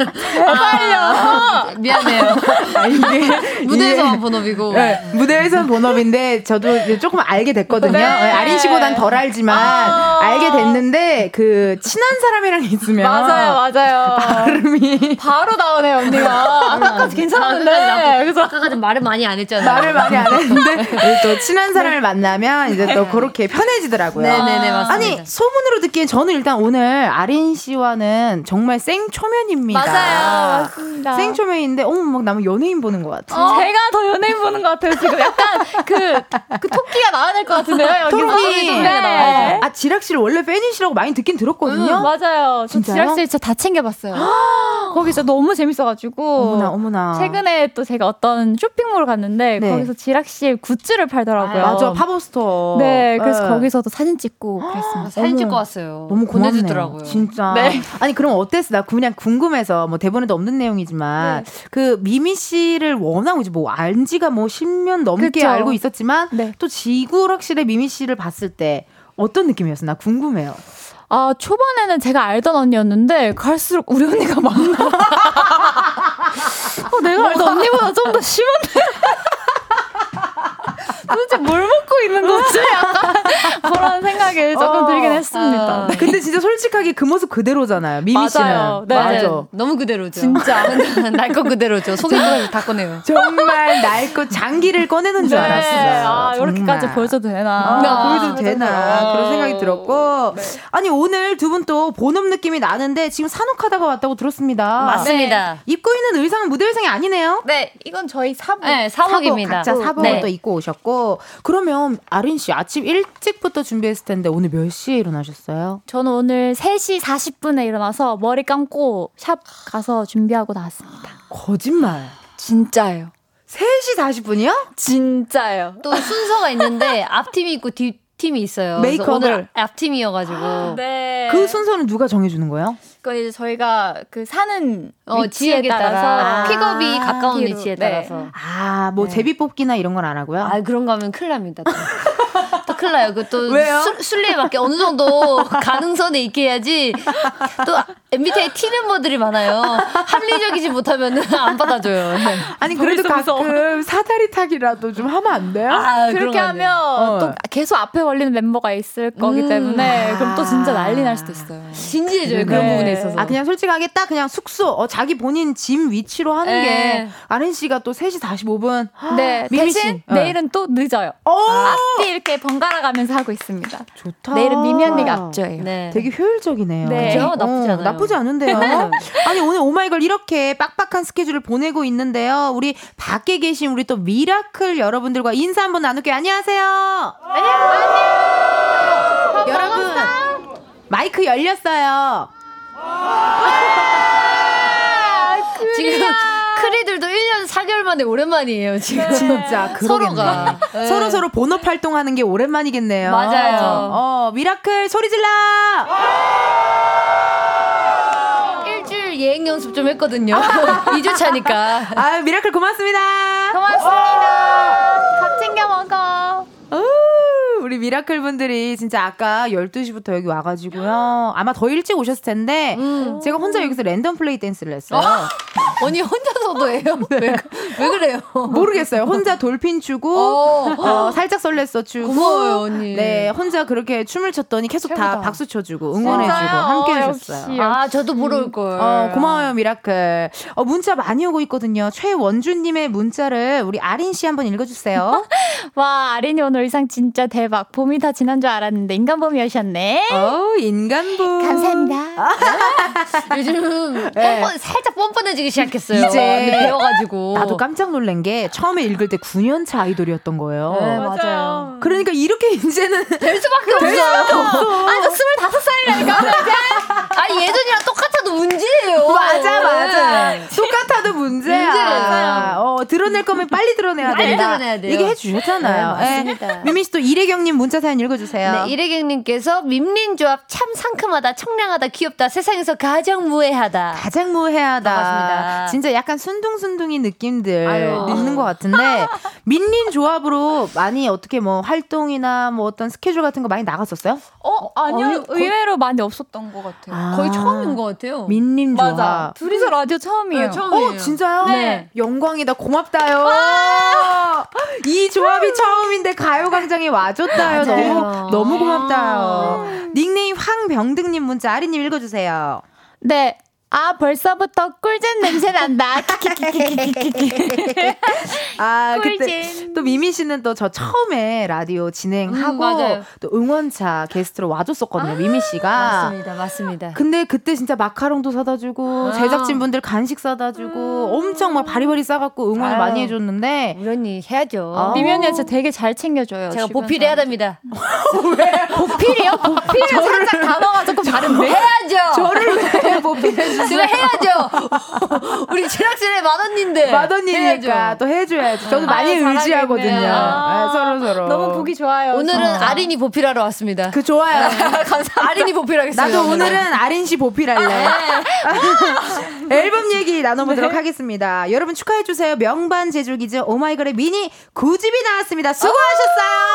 아, 빨려. 미안해요. 아, 이게 *laughs* 무대에서만 본업이고. 네, 무대에서는 본업인데 저도 조금 알게 됐거든요. 네. 아린 씨보단 덜 알지만 아~ 알게 됐는데 그 친한 사람이랑 있으면 맞아요, 맞아요. 발음이 바로 나오네요, 언니가. 아까까지 괜찮았는데. 그래서 아까까지 말을 많이 안 했잖아요. 말을 많이 안 했는데 *laughs* 또 친한 사람을 만나면 이제 또 그렇게 편해지더라고요. 네 네 네 맞습니다. 아니 소문으로 듣기엔 저는 일단 오늘 아린 씨와는 정말 생 초면입니다. 맞아요. 맞습니다. 생초면인데 어머 막 나무 연예인 보는 것 같아. 어, 제가 더 연예인 보는 것 같아요. 지금 약간 그, 그 토끼가 나와야 될것 같은데요. 토끼. 네. 네. 아 지락실을 원래 팬이시라고 많이 듣긴 들었거든요. 음, 맞아요. 저 지락실 진짜 다 챙겨봤어요. *gasps* 거기서 너무 재밌어가지고. 어머나 어머나. 최근에 또 제가 어떤 쇼핑몰 갔는데 네. 거기서 지락실의 굿즈를 팔더라고요. 아, 맞아 팝업 스토어. 네, 그래서 네. 거기서도 사진 찍고 그랬습니다. 사진 찍고 왔어요. 너무 보내주더라고요. 진짜. 네. 아니 그럼 어땠어? 나 그냥 궁금해서 뭐 대본에도 없는 내용이지만 네. 그 미미 씨를 워낙 이제 뭐 안지가 뭐 10년 넘게 그쵸? 알고 있었지만 네. 또 지구락실의 미미 씨를 봤을 때 어떤 느낌이었어? 나 궁금해요. 아, 초반에는 제가 알던 언니였는데, 갈수록 우리 언니가 많나? *laughs* 어, 내가 알던 언니보다 좀 더 심한데? *laughs* 도대체 뭘 먹고 있는 거지? 약간 그런 생각이 조금 어, 들긴 했습니다. 어. 근데 진짜 솔직하게 그 모습 그대로잖아요. 미미 씨는. 네. 맞아. 너무 그대로죠. 진짜. *laughs* 날거 그대로죠. 속에까지 다 꺼내요. 정말 날거 장기를 꺼내는 줄 네. 알았어요. 아, 이렇게까지 보여줘도 되나. 아, 아, 보여줘도 되나. 그런 생각이 들었고. 네. 아니, 오늘 두 분 또 본업 느낌이 나는데 지금 산옥하다가 왔다고 들었습니다. 맞습니다. 네. 입고 있는 의상은 무대 의상이 아니네요? 네, 이건 저희 사복. 네, 사복입니다. 사복, 각자 사복을 네. 또 입고 오셨고. 그러면 아린 씨 아침 일찍 부터 준비했을 텐데 오늘 몇 시에 일어나셨어요? 저는 오늘 3시 40분에 일어나서 머리 감고 샵 가서 준비하고 나왔습니다. 거짓말. 진짜예요. 3시 40분이요? 진짜요. 또 *laughs* 순서가 있는데 앞팀이 있고 뒤 팀이 있어요. 메이크업을? 오늘 앞팀이어가지고. 네. 그 순서는 누가 정해주는 거예요? 그건 이제 저희가 그 사는 어, 위치에 지역에 따라서 따라 픽업이 아, 가까운 뒤로. 위치에 네. 따라서. 아, 뭐 네. 제비 뽑기나 이런 건 안 하고요? 아 그런 거 하면 큰일 납니다. 또, *laughs* 또 큰일 나요. 그또? 순리에 맞게 어느 정도 *laughs* 가능선에 있게 해야지. 또 MBTI T 멤버들이 많아요. 합리적이지 못하면 안 받아줘요. 아니 그래도. 가끔 사다리 타기라도 좀 하면 안 돼요? 아, 그렇게. 하면 어. 또 계속 앞에 걸리는 멤버가 있을 거기 음. 때문에 그럼 또 진짜 난리 날 수도 있어요. 진지해져요. 그런 네. 부분에 있어서. 아 그냥 솔직하게 딱 그냥 숙소 어, 자기 본인 짐 위치로 하는 네. 게 아린 씨가 또 3시 45분 네, 미미 대신 씨. 어. 내일은 또 늦어요. 어 앞뒤 이렇게 번갈아 가면서 하고 있습니다. 좋다. 내일은 미미 언니가 앞줘요. 네. 되게 효율적이네요. 네. 그죠? 나쁘지 어, 않아요. 나쁘지 않은데요. *laughs* 아니 오늘 오마이걸 이렇게 빡빡한 스케줄을 보내고 있는데요. 우리 밖에 계신 우리 또 미라클 여러분들과 인사 한번 나눌게요. 안녕하세요. 안녕. 여러분 마이크 열렸어요. 지금 크리들도 1년 4개월 만에 오랜만이에요, 지금. 진짜 그러겠네. 서로가. 네. 서로 서로 본업 활동하는 게 오랜만이겠네요. 맞아요. 어 미라클 소리 질러. 일주일 예행 연습 좀 했거든요. *laughs* 2주 차니까. 아 미라클 고맙습니다. 고맙습니다. 밥 챙겨 먹어. 우, 우리 미라클 분들이 진짜 아까 12시부터 여기 와가지고요. 아마 더 일찍 오셨을 텐데, 음. 제가 혼자 여기서 랜덤 플레이 댄스를 했어요. 언니 혼자서도 해요? *laughs* 왜, 왜 그래요? 모르겠어요. 혼자 돌핀 추고, 어. 어, 살짝 설렜어 추고. 고마워요, 언니. 네, 혼자 그렇게 춤을 췄더니 계속 다 최고다. 박수 쳐주고, 응원해주고, 진짜요? 함께 어, 해주셨어요. 역시. 아, 저도 보러 올걸. 어, 고마워요, 미라클. 어, 문자 많이 오고 있거든요. 최원주님의 문자를 우리 아린 씨 한번 읽어주세요. *laughs* 와, 아린이 오늘 의상 진짜 대박. 봄이 다 지난 줄 알았는데 인간봄이 오셨네. 어, 인간부. 감사합니다. *laughs* 요즘 뻔뻔, 살짝 뻔뻔해지기 시작했어요. 이제 배워가지고. 나도 깜짝 놀란 게 처음에 읽을 때 9년차 아이돌이었던 거예요. 네, 맞아요. 그러니까 이렇게 이제는 될 수밖에 없어요. 아, 저 25살이라니까. 아, 예전이랑 똑같아도 문제예요. 맞아 맞아 네. 똑같아도 문제야. 문제예요. 어 드러낼 거면 빨리 드러내야 빨리 된다. 드러내야 돼요. 얘기해 주셨잖아요. 네, 맞습니다. 예. 미미 씨또 이래경님 문자 사연 읽어주세요. 네, 이래경님께서 밈린 조합 참 상큼하다, 청량하다, 귀엽다, 세상에서 가장 무해하다. 가장 무해하다. 반갑습니다. 진짜 약간 순둥순둥이 느낌들 아유. 있는 것 같은데 *laughs* 민린 조합으로 많이 어떻게 뭐 활동이나 뭐 어떤 스케줄 같은 거 많이 나갔었어요? 어, 아니요. 아니, 의외로 많이 없었던 것 같아요. 아. 거의 처음인 것 같아요. 민린 조합. 맞아. 둘이서 라디오 처음이에요. 네, 처음이에요. 어, 진짜요? 네. 영광이다. 고맙다요. *laughs* 이 조합이 처음인데 가요광장에 와 줬다요. 맞아요. 너무, 너무 고맙다요. 닉네임 황병등님 문자 아리님 읽어주세요. 네. 아, 벌써부터 꿀잼 냄새 난다. *laughs* 아, 그때 꿀잼. 또 미미 씨는 또 저 처음에 라디오 진행하고 음. 또 응원차 게스트로 와줬었거든요. 미미 씨가. 맞습니다, 맞습니다. 근데 그때 진짜 마카롱도 사다 주고 아. 제작진분들 간식 사다 주고 엄청 막 바리바리 싸 갖고 응원을 아유. 많이 해 줬는데 우리 언니 해야죠. 아. 미미 언니가 진짜 되게 잘 챙겨 줘요. 제가 주변 보필해야. 됩니다. *laughs* 보필이요? 보필은 살짝 단어가 조금 다른데? 해야죠. 저를 왜 보필해주세요? 제가 해야죠. *laughs* 우리 제작진의 만원님들. 마더니니까 또 해줘야지. 저도 많이 아유, 의지하거든요. 아, 서로 서로. 너무 보기 좋아요. 오늘은 진짜. 아린이 보필하러 왔습니다. 그 좋아요. *laughs* 감사합니다. 아린이 보필하겠습니다. 나도 오늘은 아린 씨 보필할래. *laughs* 앨범 얘기 나눠보도록 하겠습니다. 여러분 축하해주세요. 명반 제조기죠. 오마이걸의 미니 9집이 나왔습니다. 수고하셨어요.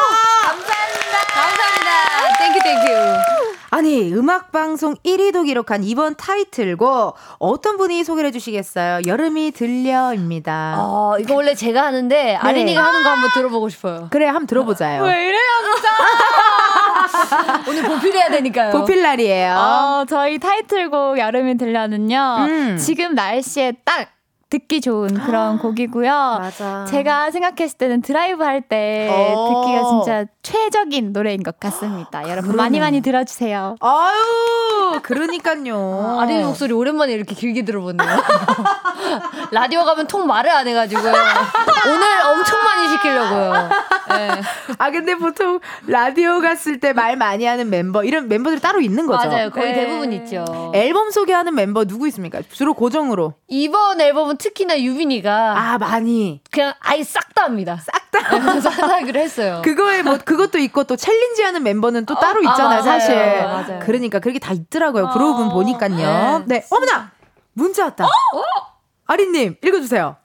감사합니다. 감사합니다. thank you thank you. 아니, 음악방송 1위도 기록한 이번 타이틀곡 어떤 분이 소개를 해주시겠어요? 여름이 들려입니다. 어, 이거 원래 제가 하는데 아린이가 하는 거 한번 들어보고 싶어요. 그래, 한번 들어보자요. 왜 이래요, 진짜? *laughs* 오늘 보필해야 되니까요. 보필 날이에요. 어, 저희 타이틀곡 여름이 들려는요. 음. 지금 날씨에 딱 듣기 좋은 그런 곡이고요. 맞아. 제가 생각했을 때는 드라이브 할때 어. 듣기가 진짜 최적인 노래인 것 같습니다. 여러분 그러네. 많이 많이 들어주세요. 아유, 그러니까요. 아린이 목소리 오랜만에 이렇게 길게 들어보네요. *laughs* 라디오 가면 통 말을 안 해가지고요. 오늘 엄청 많이 시키려고요. 네. 아 근데 보통 라디오 갔을 때 말 많이 하는 멤버 이런 멤버들이 따로 있는 거죠. 맞아요. 거의 네. 대부분 있죠. 앨범 소개하는 멤버 누구 있습니까? 주로 고정으로. 이번 앨범은 특히나 유빈이가 아 많이. 그냥 아예 싹 다 합니다. 싹 다. 싹다 하기로 했어요. *laughs* 그거에 뭐 그것도 있고 또 챌린지 하는 멤버는 또 따로 아, 있잖아요, 맞아요. 사실. 맞아요. 그러니까 그렇게 다 있더라고요. 그러고 보니까요. 네. 네. 어머나! 문자 왔다. 아리님, 읽어주세요.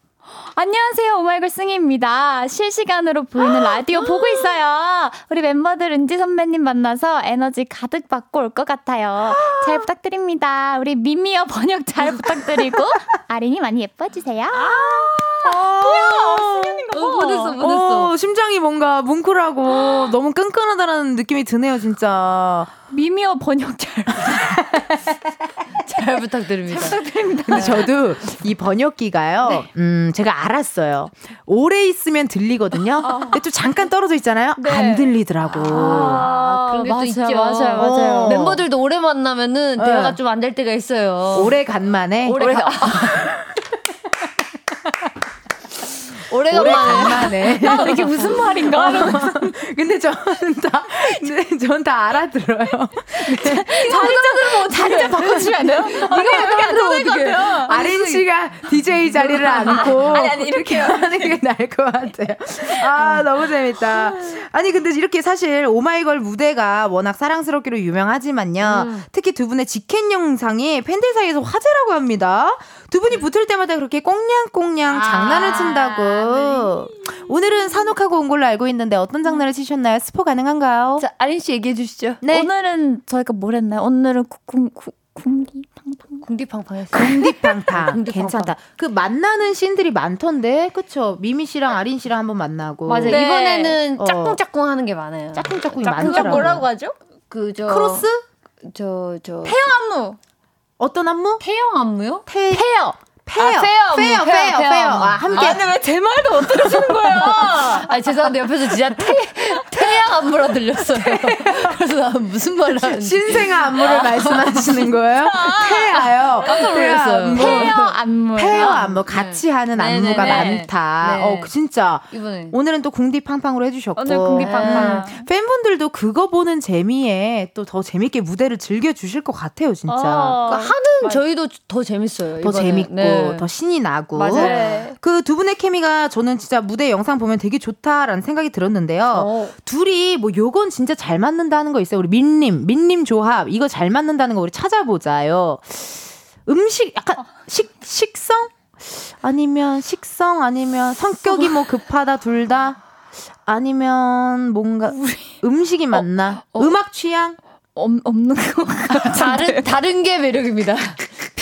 안녕하세요. 오마이걸 승희입니다. 실시간으로 보이는 라디오 보고 있어요. 우리 멤버들 은지 선배님 만나서 에너지 가득 받고 올 것 같아요. 잘 부탁드립니다. 우리 미미어 번역 잘 부탁드리고 *laughs* 아린이 많이 예뻐주세요. 어, 보냈어, 보냈어. 어, 심장이 뭔가 뭉클하고 너무 끈끈하다라는 느낌이 드네요, 진짜. 미미어 번역 잘 *laughs* 잘 부탁드립니다. 근데 저도 이 번역기가요, 네. 음, 제가 알았어요. 오래 있으면 들리거든요. 근데 또 잠깐 떨어져 있잖아요. 네. 안 들리더라고. 아, 그런 게또 맞아요, 있죠. 맞아요, 맞아요. 어. 멤버들도 오래 만나면은 네. 대화가 좀 안 될 때가 있어요. 오래 간만에. 오래 가. 오래 *laughs* 오래 간만에. 간만에. *laughs* 이게 무슨 말인가? 근데 저는 다, 네, 저는 다 알아들어요. 자리자 바꿔주면 안 돼요? 이거 이렇게 안 되는 것 같아요. 아린 씨가 DJ 자리를 안고 아니, 아니, 이렇게 하는 게 나을 것 같아요. 아 너무 재밌다. 아니 근데 이렇게 사실 오마이걸 무대가 워낙 사랑스럽기로 유명하지만요. 음. 특히 두 분의 직캠 영상이 팬들 사이에서 화제라고 합니다. 두 분이 붙을 때마다 그렇게 꽁냥꽁냥 아, 장난을 친다고. 네. 오늘은 산옥하고 온 걸로 알고 있는데 어떤 장난을 치셨나요? 스포 가능한가요? 자, 아린 씨 얘기해 주시죠. 네. 오늘은 저희가 뭘 했나요? 오늘은 쿵 쿵 궁디팡팡 궁디팡팡했어요. 궁디팡팡 궁디팡팡. 괜찮다. 그 만나는 씬들이 많던데, 그쵸? 미미 씨랑 아린 씨랑 한번 만나고. 맞아요. 네. 이번에는 어. 짝꿍짝꿍 하는 게 많아요. 짝꿍짝꿍이 자, 많더라고. 그걸 뭐라고 하죠? 그 저 크로스? 저저 안무. 어떤 안무? 태아 안무요? 태 페어. 페어. 아, 페어 안무, 페어, 페어, 페어, 페어. 아, 함께. 아니 왜 제 말도 못 들으시는 거예요? *laughs* 아 죄송한데 옆에서 진짜 태, 태아 안무라 들렸어요. 그래서 난 무슨 말을 하는지. 신생아 안무를 말씀하시는 거예요? 태아요. 깜짝 놀랐어요. 페어 안무. 페어 안무 같이 하는 네, 안무가 네, 네. 많다. 네. 어, 그 진짜. 이번에 오늘은 또 궁디팡팡으로 해주셨고. 오늘 궁디팡팡. 음, 팬분들도 그거 보는 재미에 또 더 재밌게 무대를 즐겨주실 것 같아요, 진짜. 어. 그러니까 하는 저희도 더 재밌어요. 더 이번에. 재밌고, 네. 더 신이 나고. 맞아요. 그 두 분의 케미가 저는 진짜 무대 영상 보면 되게 좋다라는 생각이 들었는데요. 어. 둘이 뭐 요건 진짜 잘 맞는다는 거 있어요. 우리 민님, 민님 조합 이거 잘 맞는다는 거 우리 찾아보자요. 음식 약간 식 식성 아니면 식성 아니면 성격이 뭐 급하다 둘 다 아니면 뭔가 음식이 맞나? 음악 취향? 없, 없는 거 같아. 다른 다른 게 매력입니다.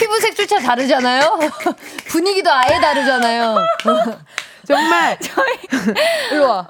피부색조차 다르잖아요. *laughs* 분위기도 아예 다르잖아요. *laughs* 정말 *laughs* 일로 와.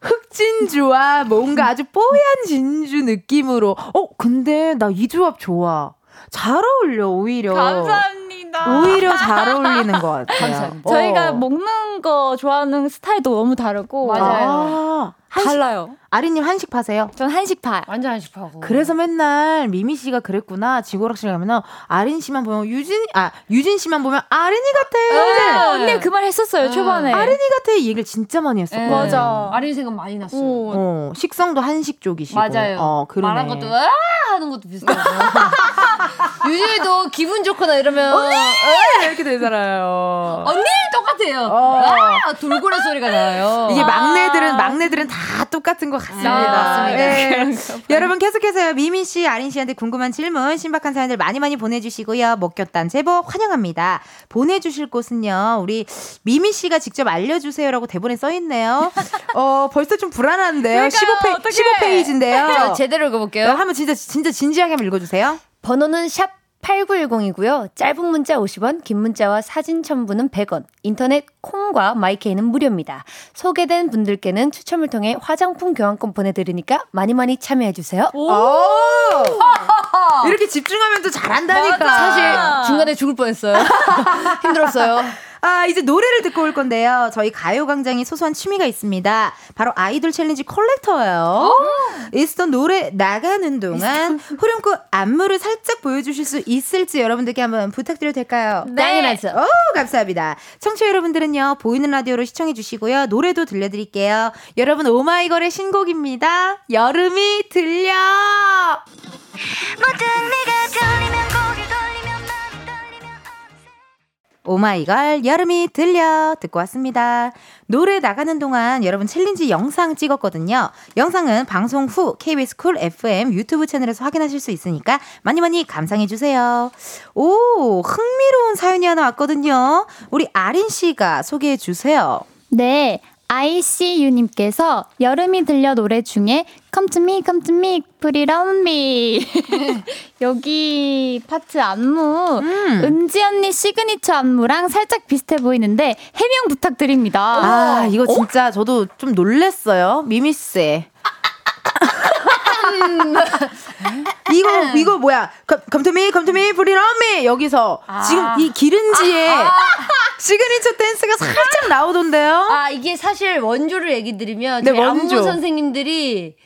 흑진주와 뭔가 아주 뽀얀 진주 느낌으로 어 근데 나 이 조합 좋아. 잘 어울려 오히려. 감사합니다. 오히려 잘 어울리는 것 같아요. 감사합니다. 저희가 어. 먹는 거 좋아하는 스타일도 너무 다르고 맞아요. 아, 한식, 달라요. 아리님 한식 파세요? 전 한식 파. 완전 한식 파고. 그래서 맨날 미미 씨가 그랬구나. 지고락실 가면은 아린 씨만 보면 유진 아 유진 씨만 보면 아린이 같아. 어, 언니 그 말 했었어요 초반에. 아린이 같아 이 얘기를 진짜 많이 했었거든요. 네. 맞아. 아린 생각 많이 났어요. 오. 어, 식성도 한식 쪽이시고. 맞아요. 어, 그러네. 말한 것도 아 하는 것도 비슷하고. *laughs* 유진이도 기분 좋거나 이러면 언니 이렇게 되잖아요. 언니 똑같아요. 어. 아, 돌고래 소리가 나요. 이게 아. 막내들은 막내들은 다 똑같은 것 같습니다. 네, 맞습니다. 네. 여러분 계속해서요 미민 씨, 아린 씨한테 궁금한 질문, 신박한 사연들 많이 많이 보내주시고요. 목격단 제보 환영합니다. 보내주실 곳은요 우리 미민 씨가 직접 알려주세요라고 대본에 써 있네요. 어 벌써 좀 불안한데요. 15페, 어떡해. 15페이지인데요. 자, 제대로 읽어볼게요. 한번 진짜 진짜 진지하게 한번 읽어주세요. 번호는 샵 8910이고요. 짧은 문자 50원, 긴 문자와 사진 첨부는 100원. 인터넷 콩과 마이케이는 무료입니다. 소개된 분들께는 추첨을 통해 화장품 교환권 보내드리니까 많이 많이 참여해주세요. 오! *laughs* 이렇게 집중하면 또 잘한다니까. 사실 중간에 죽을 뻔했어요. *laughs* 힘들었어요. 아, 이제 노래를 듣고 올 건데요. 저희 가요광장이 소소한 취미가 있습니다. 바로 아이돌 챌린지 컬렉터예요. 이스톤 노래 나가는 동안 후렴구 안무를 살짝 보여주실 수 있을지 여러분들께 한번 부탁드려도 될까요? 당연하죠. 오, 감사합니다. 청취자 여러분들은요, 보이는 라디오로 시청해 주시고요. 노래도 들려드릴게요. 여러분, 오마이걸의 신곡입니다. 여름이 들려! 오마이걸 여름이 들려 듣고 왔습니다. 노래 나가는 동안 여러분 챌린지 영상 찍었거든요. 영상은 방송 후 KBS 쿨 FM 유튜브 채널에서 확인하실 수 있으니까 많이 많이 감상해 주세요. 오, 흥미로운 사연이 하나 왔거든요. 우리 아린 씨가 소개해 주세요. 네. ICU님께서 여름이 들려 노래 중에 Come to me, come to me, put it on me. *laughs* 여기 파트 안무, 음. 은지 언니 시그니처 안무랑 살짝 비슷해 보이는데 해명 부탁드립니다. 아, 이거 진짜 저도 좀 놀랬어요. 미미 씨. *laughs* 이거 이거 뭐야? 검토미 검토미 브리라미 여기서 지금 이 기른지에 시그니처 댄스가 살짝 나오던데요. 아, 이게 사실 원조를 얘기 드리면 네, 저희 원조. 안무 선생님들이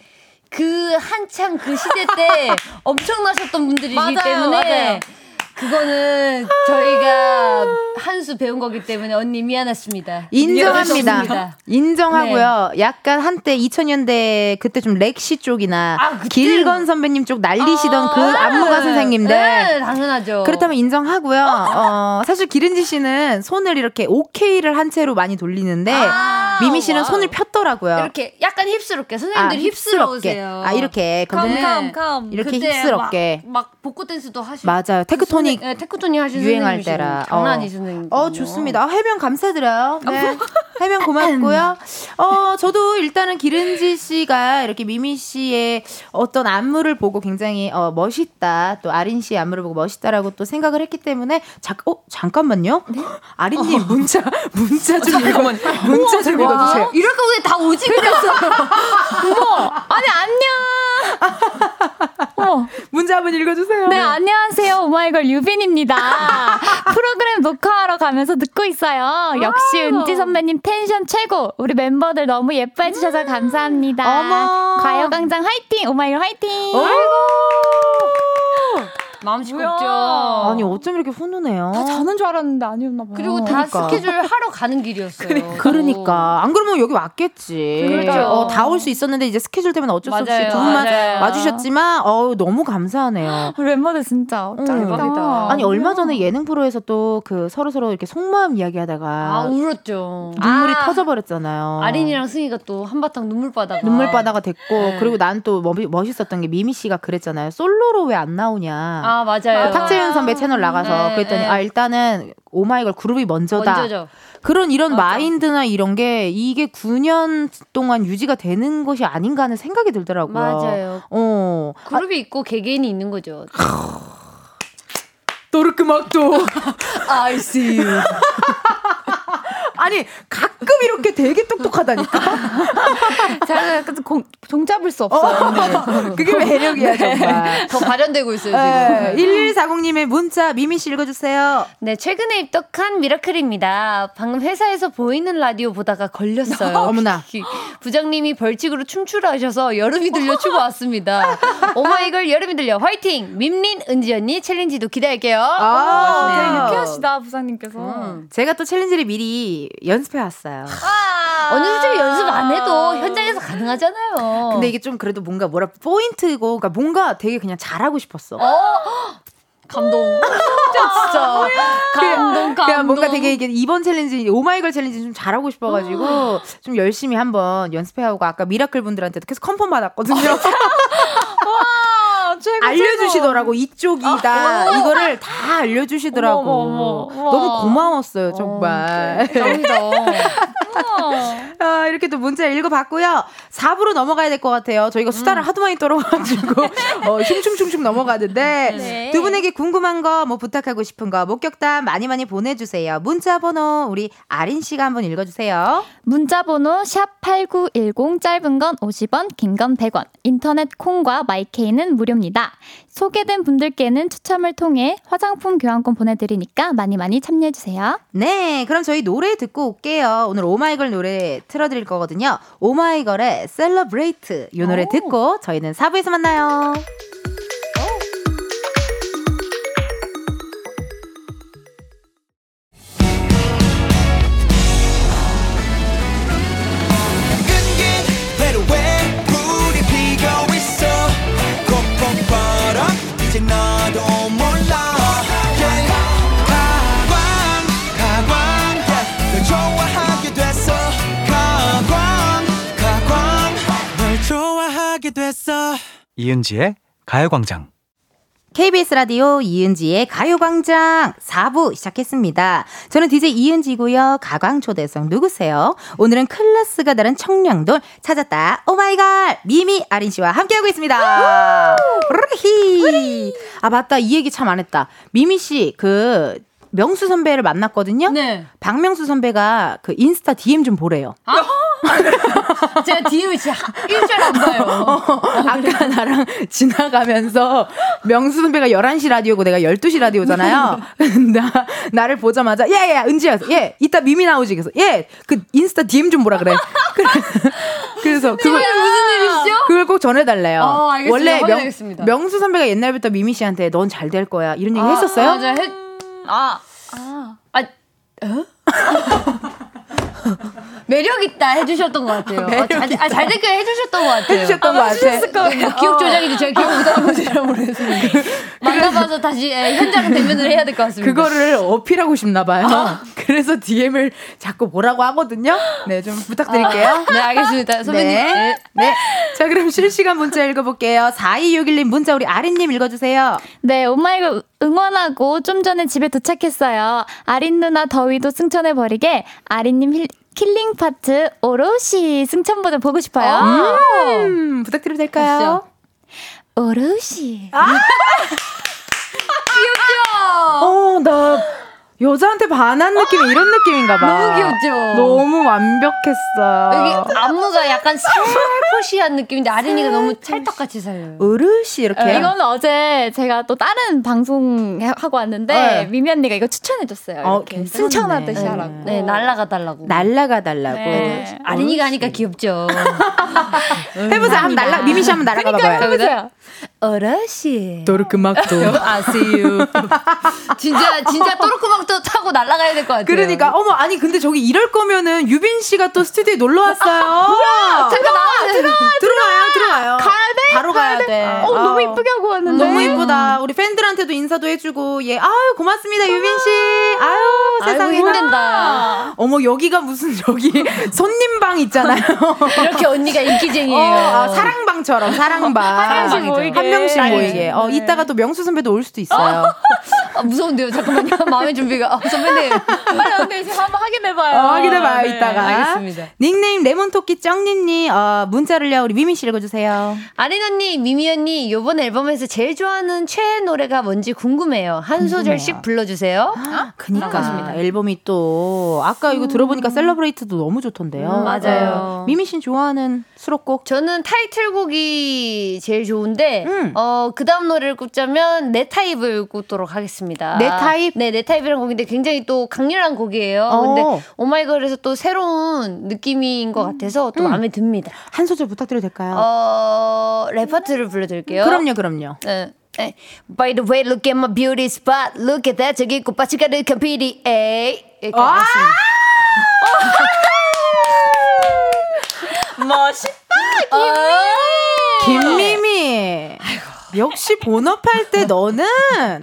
그 한창 그 시대 때 *laughs* 엄청나셨던 분들이기 맞아요, 때문에 맞아요. 그거는 저희가 한 수 배운 거기 때문에 언니 미안했습니다. 인정합니다. 인정하고요. 약간 한때 2000년대 그때 좀 렉시 쪽이나 아, 길건 선배님 쪽 날리시던 그 안무가 선생님들. 네, 당연하죠. 그렇다면 인정하고요. 어, 사실 기른지 씨는 손을 이렇게 오케이를 한 채로 많이 돌리는데 아, 미미 씨는 wow. 손을 폈더라고요. 이렇게 약간 hip스럽게 선생님들 hip스러우세요. 아 이렇게 come 네. come, come. 이렇게 hip스럽게. 막, 막 복고 댄스도 하시고 맞아요. 테크토닉 네, 테크토닉 하시는 유행할 선생님이시고 때라. 장난 어. 아니시는 어, 좋습니다. 아, 해명 감사드려요. 네. *laughs* 해명 고맙고요. 어, 저도 일단은 기른지 씨가 이렇게 미미 씨의 어떤 안무를 보고 굉장히 어, 멋있다. 또 아린 씨의 안무를 보고 멋있다라고 또 생각을 했기 때문에 잠, 어, 잠깐만요. *gasps* 아린님 문자, 문자 좀 읽어, 문자 좀 읽어 주세요. 이럴 거면 다 오지 그랬어. *laughs* 아니, 안녕! *laughs* 어머. 문자 한번 읽어 주세요. 네, 안녕하세요. 오마이걸 유빈입니다. *laughs* 프로그램 녹화하러 가면서 듣고 있어요. 역시 은지 선배님 텐션 최고. 우리 멤버들 너무 예뻐해 주셔서 감사합니다. 어머. 가요광장 화이팅! 오마이걸 화이팅! 마음 시끄럽죠. 아니, 어쩜 이렇게 훈훈해요? 다 자는 줄 알았는데 아니었나 봐요. 그리고 다 그러니까. 스케줄 하러 가는 길이었어요. 그러니까 안 그러면 여기 왔겠지. 그렇죠. 어, 다 올 수 있었는데 이제 스케줄 때문에 어쩔 수 없이 맞아요. 두 분만 맞아요. 와주셨지만 어 너무 감사하네요. *laughs* 멤버들 진짜 짱이다. 아니 얼마 전에 예능 프로에서 또 그 서로 서로 이렇게 속마음 이야기하다가 아 울었죠. 눈물이 아, 터져버렸잖아요. 아린이랑 승희가 또 한바탕 눈물바다가 눈물바다가 됐고 네. 그리고 난 또 멋있었던 게 미미 씨가 그랬잖아요. 솔로로 왜 안 나오냐. 아 맞아요. 탁재윤 선배 채널 나가서 네, 그랬더니 네. 아 일단은 오마이걸 그룹이 먼저다. 먼저죠. 그런 이런 맞아. 마인드나 이런 게 이게 9년 동안 유지가 되는 것이 아닌가 하는 생각이 들더라고요. 맞아요. 어. 그룹이 있고 개개인이 있는 거죠. 또르크막도. *laughs* I see you. *laughs* 아니, 가끔 이렇게 되게 똑똑하다니까. *laughs* 제가 약간 공, 종잡을 수 없어요. 그게 매력이야, 정말. *laughs* 더 발현되고 있어요 네, 지금. 1140님의 문자, 미미 씨 읽어주세요. 네, 최근에 입덕한 미라클입니다. 방금 회사에서 보이는 라디오 보다가 걸렸어요. *laughs* 어머나. 부장님이 벌칙으로 춤추라 하셔서 여름이 들려 추고 왔습니다. 오마이걸 여름이 들려 화이팅! 밈린 은지 언니 챌린지도 기대할게요. 아, 되게 네. 유쾌하시다, 부장님께서. 음. 제가 또 챌린지를 미리 연습해 왔어요. 어느 솔직히 연습 안 해도 현장에서 가능하잖아요. 근데 이게 좀 그래도 뭔가 뭐라 포인트고, 그러니까 뭔가 되게 그냥 잘하고 싶었어. 감동. *laughs* 진짜. 감동, 감동. 그냥 뭔가 되게 이게 이번 챌린지 오마이걸 챌린지 좀 잘하고 싶어가지고 좀 열심히 한번 연습해오고 아까 미라클 분들한테도 계속 confirm 받았거든요. *laughs* 아, 최고, 알려주시더라고 이쪽이다. 이거를 다 알려주시더라고. 어머, 어머, 어머. 너무 고마웠어요 정말. 아, *laughs* 이렇게 또 문자 읽어봤고요. 4부로 넘어가야 될 것 같아요. 저희가 수다를 하도 많이 떨어가지고 어, 슝슝슝슝 넘어가는데 네. 두 분에게 궁금한 거 뭐 부탁하고 싶은 거 목격담 많이 많이 보내주세요. 문자 번호 우리 아린 씨가 한번 읽어주세요. 문자 번호 샵8910 짧은 건 50원, 긴 건 100원. 인터넷 콩과 마이케이는 무료입니다. 소개된 분들께는 추첨을 통해 화장품 교환권 보내드리니까 많이 많이 참여해주세요. 네, 그럼 저희 노래 듣고 올게요. 오늘 오마이걸 노래 틀어드릴 거거든요. 오마이걸의 Celebrate 이 노래 듣고 저희는 4부에서 만나요. 됐어 이은지의 가요광장. KBS 라디오 이은지의 가요광장 4부 시작했습니다. 저는 DJ 이은지고요. 가광초대성 누구세요? 오늘은 클래스가 다른 청량돌 찾았다. 오마이걸 미미 아린 씨와 함께하고 있습니다. 히. 아 맞다 이 얘기 참 안 했다. 미미 씨그 명수 선배를 만났거든요. 네. 박명수 선배가 그 인스타 DM 좀 보래요. 제가 DM을 진짜 일주일 안 봐요. *laughs* 아까 나랑 지나가면서 명수 선배가 11시 라디오고 내가 12시 라디오잖아요. *laughs* 나, 나를 보자마자, 예, 예, 은지야. 예, 이따 미미 나오지. 그래서, 예, 그 인스타 DM 좀 보라 그래. *laughs* 그래. 그래서 그걸, 무슨 일이시죠? 그걸 꼭 전해달래요. 어, 알겠습니다. 원래 명, 확인하겠습니다. 명수 선배가 옛날부터 미미 씨한테 넌 잘 될 거야. 이런 얘기 했었어요? 맞아. 해, 아, 아, 아, 어? *laughs* 매력 있다 해주셨던 것 같아요. 아, 잘, 아, 잘 됐게 해주셨던 것 같아요. 해주셨던 것 같아. 뭐 기억 조작인지 제가 기억 못하는 건지 잘 모르겠습니다. 만나봐서 다시 예, 현장 대면을 해야 될 것 같습니다. 그거를 어필하고 싶나 봐요. 그래서 DM을 자꾸 보라고 하거든요. 네, 좀 부탁드릴게요. 네, 알겠습니다. 선배님. 네. 네. 네. 자, 그럼 실시간 문자 읽어볼게요. 4261님 문자 우리 아린님 읽어주세요. 네, 오마이걸 응원하고 좀 전에 집에 도착했어요. 아린 누나 더위도 승천해버리게 아린님 힐, killing part 오롯이 승천 버전 보고 싶어요. 음, 부탁드려도 될까요? 오롯이. *laughs* 어, 나 여자한테 반한 느낌 이 이런 느낌인가 봐. 너무 귀엽죠? 너무 완벽했어. 여기 안무가 약간 살포시한 느낌인데 아린이가 너무 찰떡같이 살려요. 어르시 이렇게. 네, 이거는 어제 제가 또 다른 방송 해- 하고 왔는데 네. 미미 언니가 이거 추천해줬어요. 어. 승천하듯이 네. 하라고. 네, 날라가 달라고. 날라가 달라고. 네. 아린이가 하니까 귀엽죠. *laughs* 해보자. 한번 날라, 미미 씨 한번 날아가 봐봐요. 해보세요. 어라시. 도르크막도. 아세요. 진짜 진짜 또르크망도 타고 날아가야 될 것 같아요. 그러니까 어머 아니 근데 저기 이럴 거면은 유빈 씨가 또 스튜디오에 놀러 왔어요. *laughs* 잠깐 나와야 돼. 들어와요, 들어와요. 가야 돼? 바로 가야 돼. 어, 너무 아우. 이쁘게 하고 왔는데. 너무 이쁘다. 우리 팬들한테도 인사도 해주고, 예, 아유, 고맙습니다, 유빈 씨. 아유, 세상에. 힘든다. 어머, 여기가 무슨 저기 *laughs* 손님방 있잖아요. 이렇게 언니가 어, 인기쟁이에요. 아, 사랑방처럼, 사랑방. 한 명씩 모이게. 한 명씩 네. 모이게. 어, 이따가 또 명수 선배도 올 수도 있어요. *laughs* 아, 무서운데요. 잠깐만요. *laughs* 마음의 준비가. 아, 선배님. 빨리 언니 지금 한번 확인해봐요. 어, 확인해봐요, 네, 이따가. 알겠습니다. 닉네임 레몬토끼 쩡님님, 어, 문자를요, 우리 미미 씨 읽어주세요. 아린 언니, 미미 언니, 요번 앨범에서 제일 좋아하는 최애 노래가 뭔지 궁금해요. 한 소절씩 불러주세요. 그니까 반갑습니다. 앨범이 또 아까 이거 들어보니까 Celebrate도 너무 좋던데요. 음, 맞아요. 어, 미미 씨 좋아하는 수록곡 저는 타이틀곡이 제일 좋은데, 음. 어, 그 다음 노래를 꼽자면, 내 타입을 꼽도록 하겠습니다. 내 타입? 네, 내 타입이라는 곡인데 굉장히 또 강렬한 곡이에요. 어. 근데, 오마이걸에서 또 새로운 느낌인 것 같아서 또 음. 마음에 듭니다. 한 소절 부탁드려도 될까요? 어, 랩파트를 불러드릴게요. 그럼요, 그럼요. 네. 네. By the way, look at my beauty spot. Look at that. 저기 꽃밭이 가득한 PDA. 이렇게 아! 하겠습니다. *laughs* 김미미. 역시 본업할 때 너는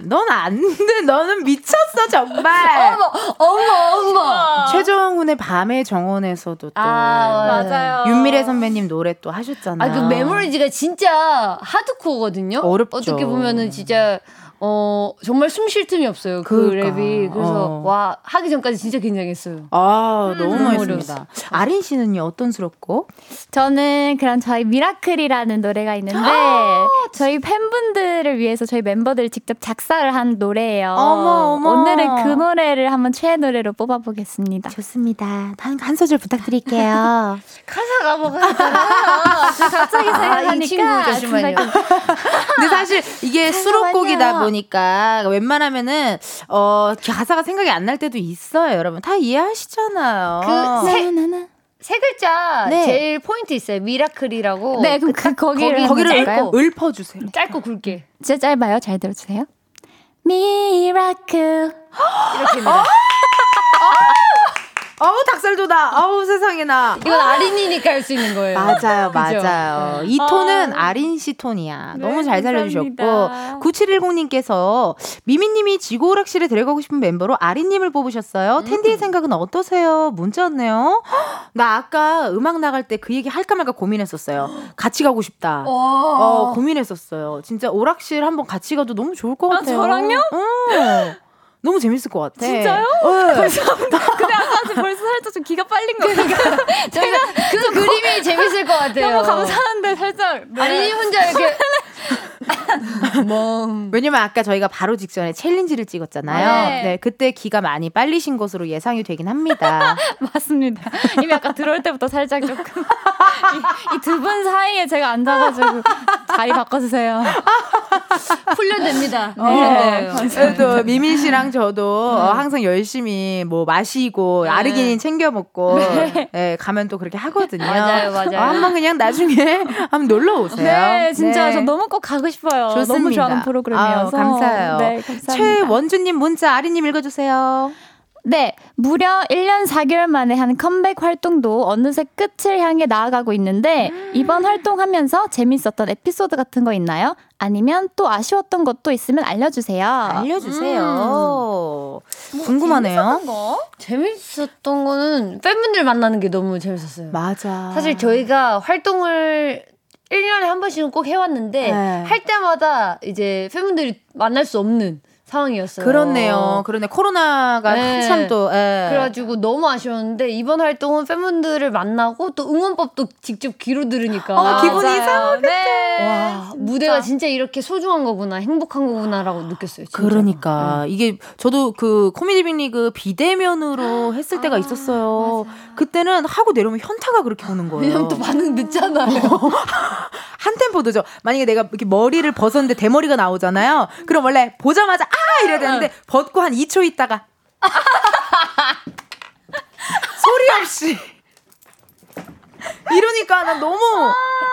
넌 안 돼. 너는 미쳤어 정말. 어머, 어머, 어머. 최정훈의 밤의 정원에서도 또 아, 맞아요. 윤미래 선배님 노래 또 하셨잖아요. 아, 그 메모리즈가 진짜 하드코어거든요. 어렵죠. 어떻게 보면은 진짜 어 정말 숨 쉴 틈이 없어요. 그 그러니까. 랩이. 그래서 어. 와 하기 전까지 진짜 긴장했어요. 아 너무 너무 멋있습니다. 아린 씨는요 어떤 수록곡? 저는 그럼 저희 미라클이라는 노래가 있는데 아, 저희 팬분들을 위해서 저희 멤버들이 직접 작사를 한 노래예요. 어머, 어머. 오늘은 그 노래를 한번 최애 노래로 뽑아보겠습니다. 좋습니다. 한, 한 소절 부탁드릴게요. *laughs* 가사가 뭐가 갑자기 아, 이 친구 잠시만요. 근데 사실 이게 수록곡이다 보니까 웬만하면은 어 가사가 생각이 안 날 때도 있어요, 여러분. 다 이해하시잖아요. 그 세- 나나나. 세 글자 네. 제일 포인트 있어요. 미라클이라고. 네, 그럼 그 거기를 거기- 거기를 해볼까요? 읊어 주세요. 짧고 굵게 진짜 짧아요. 잘 들어 주세요. 미라클. 이렇게입니다. *laughs* 어우 닭살도다. 어우 세상에나. 이건 아린이니까 할 수 있는 거예요. 맞아요? 맞아요. 이 톤은 아, 린 씨 톤이야. 네, 너무 잘 살려주셨고. 감사합니다. 9710님께서 미미님이 지구 오락실에 데려가고 싶은 멤버로 아린님을 뽑으셨어요. 음. 텐디의 생각은 어떠세요? 문자 왔네요. *gasps* 나 아까 음악 나갈 때 그 얘기 할까 말까 고민했었어요. 같이 가고 싶다. 어, 고민했었어요. 진짜 오락실 한번 같이 가도 너무 좋을 것 아, 같아요. 저랑요? 어. 너무 재밌을 것 같아. 진짜요? 네. 감사합니다. 근데 아까 벌써 살짝 좀 기가 빨린 *laughs* 거 같아요. 제가 그 그림이 재밌을 것 같아요. *laughs* 너무 감사한데 살짝. 네. 아린이 혼자 이렇게 멍. *laughs* 왜냐면 아까 저희가 바로 직전에 챌린지를 찍었잖아요. 네. 네. 그때 기가 많이 빨리신 것으로 예상이 되긴 합니다. *laughs* 맞습니다. 이미 아까 들어올 때부터 살짝 조금 이 두분 사이에 제가 앉아가지고 자리 바꿔주세요. *laughs* 훈련됩니다. 네. 네. 그래도 미민 씨랑 저도 어, 항상 열심히 뭐 마시고 아르기닌 챙겨 먹고 네, 가면 또 그렇게 하거든요. 맞아요, 맞아요. 어, 한번 그냥 나중에 한번 놀러 오세요. 네, 진짜 네. 저 너무 꼭 가고 싶어요. 좋습니다. 너무 좋아하는 프로그램이어서. 아유, 감사해요. 네, 감사합니다. 최원주님 문자 아리님 읽어주세요. 네, 무려 1년 4개월 만에 한 컴백 활동도 어느새 끝을 향해 나아가고 있는데 이번 활동하면서 재밌었던 에피소드 같은 거 있나요? 아니면 또 아쉬웠던 것도 있으면 알려주세요. 알려주세요. 궁금하네요. 재밌었던 거는 팬분들 만나는 게 너무 재밌었어요. 맞아. 사실 저희가 활동을 1년에 한 번씩은 꼭 해왔는데 네. 할 때마다 이제 팬분들이 만날 수 없는 상황이었어요. 그렇네요. 그러네. 코로나가 네. 한참 또. 예. 그래가지고 너무 아쉬웠는데 이번 활동은 팬분들을 만나고 또 응원법도 직접 귀로 들으니까 어, 기분이 맞아요. 이상하겠다. 네. 와 무대가 진짜 이렇게 소중한 거구나 행복한 거구나라고 느꼈어요. 진짜. 그러니까 이게 저도 그 코미디 빅리그 비대면으로 했을 아, 때가 있었어요. 그때는 하고 내려오면 현타가 그렇게 오는 거예요. 왜냐면 또 반응 늦잖아요. *laughs* 한 템포 늦어. 만약에 내가 이렇게 머리를 벗었는데 대머리가 나오잖아요. 그럼 원래 보자마자 아 이래야 되는데 벗고 한 2초 있다가. *laughs* 소리 없이 이러니까 난 너무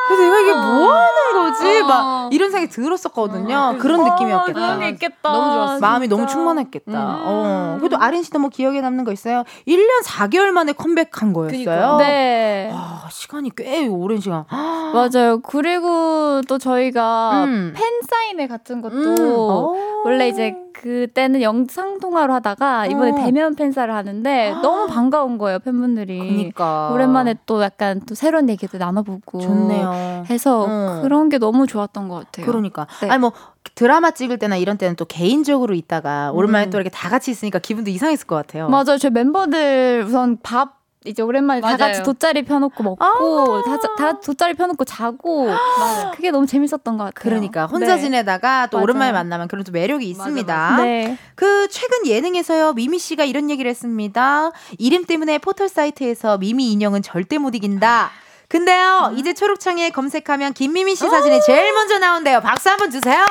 그래서 내가 이게 뭐 하는 거지? 막 이런 생각이 들었었거든요. 그런 느낌이었겠다. 그런 게 있겠다. 너무 좋았어. 마음이. 너무 충만했겠다. 어. 그래도 아린 씨도 뭐 기억에 남는 거 있어요? 1년 4개월 만에 컴백한 거였어요. 네. 아, 시간이 꽤 오랜 시간. *gasps* 맞아요. 그리고 또 저희가 음. 팬 사인회 같은 것도 어. 원래 이제 그때는 영상 통화로 하다가 이번에 어. 대면 팬사를 하는데 *gasps* 너무 반가운 거예요 팬분들이. 그러니까 오랜만에 또 약간 또 새로운 얘기도 나눠보고 좋네요. 해서 어. 그런 게 너무 좋았던 것 같아요. 그러니까 네. 아니 뭐 드라마 찍을 때나 이런 때는 또 개인적으로 있다가 오랜만에 음. 또 이렇게 다 같이 있으니까 기분도 이상했을 것 같아요. 맞아요. 저희 멤버들 우선 밥 이제 오랜만에 다 맞아요. 같이 돗자리 펴놓고 먹고 아. 다, 다 돗자리 펴놓고 자고 *gasps* 그게 너무 재밌었던 것 같아요. 그러니까 혼자 네. 지내다가 또 맞아요. 오랜만에 만나면 그런 또 매력이 있습니다. 네. 그 최근 예능에서요 미미 씨가 이런 얘기를 했습니다. 이름 때문에 포털 사이트에서 미미 인형은 절대 못 이긴다. 근데요 음. 이제 초록창에 검색하면 김미미 씨 사진이 제일 먼저 나온대요. 박수 한번 주세요.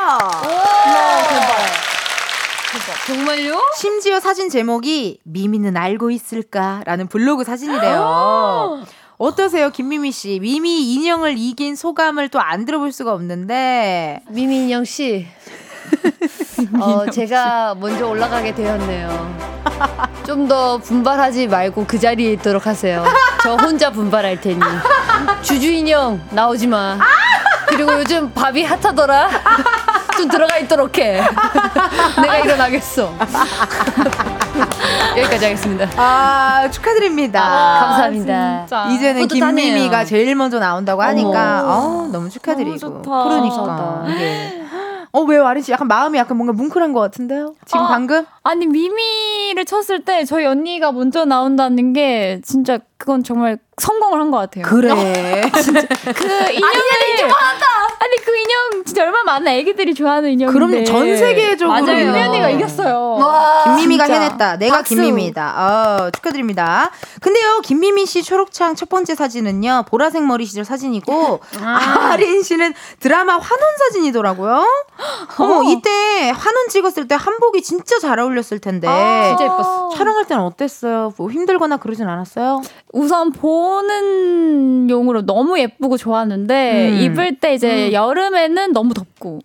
정말요? 심지어 사진 제목이 미미는 알고 있을까라는 블로그 사진이래요. 어떠세요, 김미미 씨? 미미 인형을 이긴 소감을 또 안 들어볼 수가 없는데. 미미 인형 씨. 어, 제가 먼저 올라가게 되었네요. 좀 더 분발하지 말고 그 자리에 있도록 하세요. 저 혼자 분발할 테니. 주주 인형 나오지 마. 그리고 요즘 밥이 핫하더라. 좀 들어가 있도록 해. *laughs* 내가 일어나겠어. *laughs* 여기까지 하겠습니다. 아, 축하드립니다. 감사합니다. 진짜. 이제는 뿌듯하네요. 김미미가 제일 먼저 나온다고 하니까. 어, 너무 축하드리고. 너무 좋다. 그러니까. 감사하다. 이게. 어, 왜요, 아린 씨? 약간 마음이 약간 뭔가 뭉클한 것 같은데요? 지금 아. 방금? 아니 미미를 쳤을 때 저희 언니가 먼저 나온다는 게 진짜 그건 정말 성공을 한 것 같아요. 그래. *laughs* 그 인형을 아니 그 인형 진짜 얼마나 많은 애기들이 좋아하는 인형인데. 그럼 전 세계적으로. 맞아요. 은미 언니가 이겼어요. 김미미가 진짜. 해냈다. 내가 박수. 김미미다. 어, 축하드립니다. 근데요, 김미미 씨 초록창 첫 번째 사진은요, 보라색 머리 시절 사진이고, *laughs* 아. 린 씨는 드라마 환원 사진이더라고요. *gasps* 어머, 이때 환원 찍었을 때 한복이 진짜 잘 어울 렸을 텐데. 진짜 예뻤어. 촬영할 때는 어땠어요? 뭐 힘들거나 그러진 않았어요? 우선 보는 용으로 너무 예쁘고 좋았는데 음. 입을 때 이제 여름에는 너무 덥고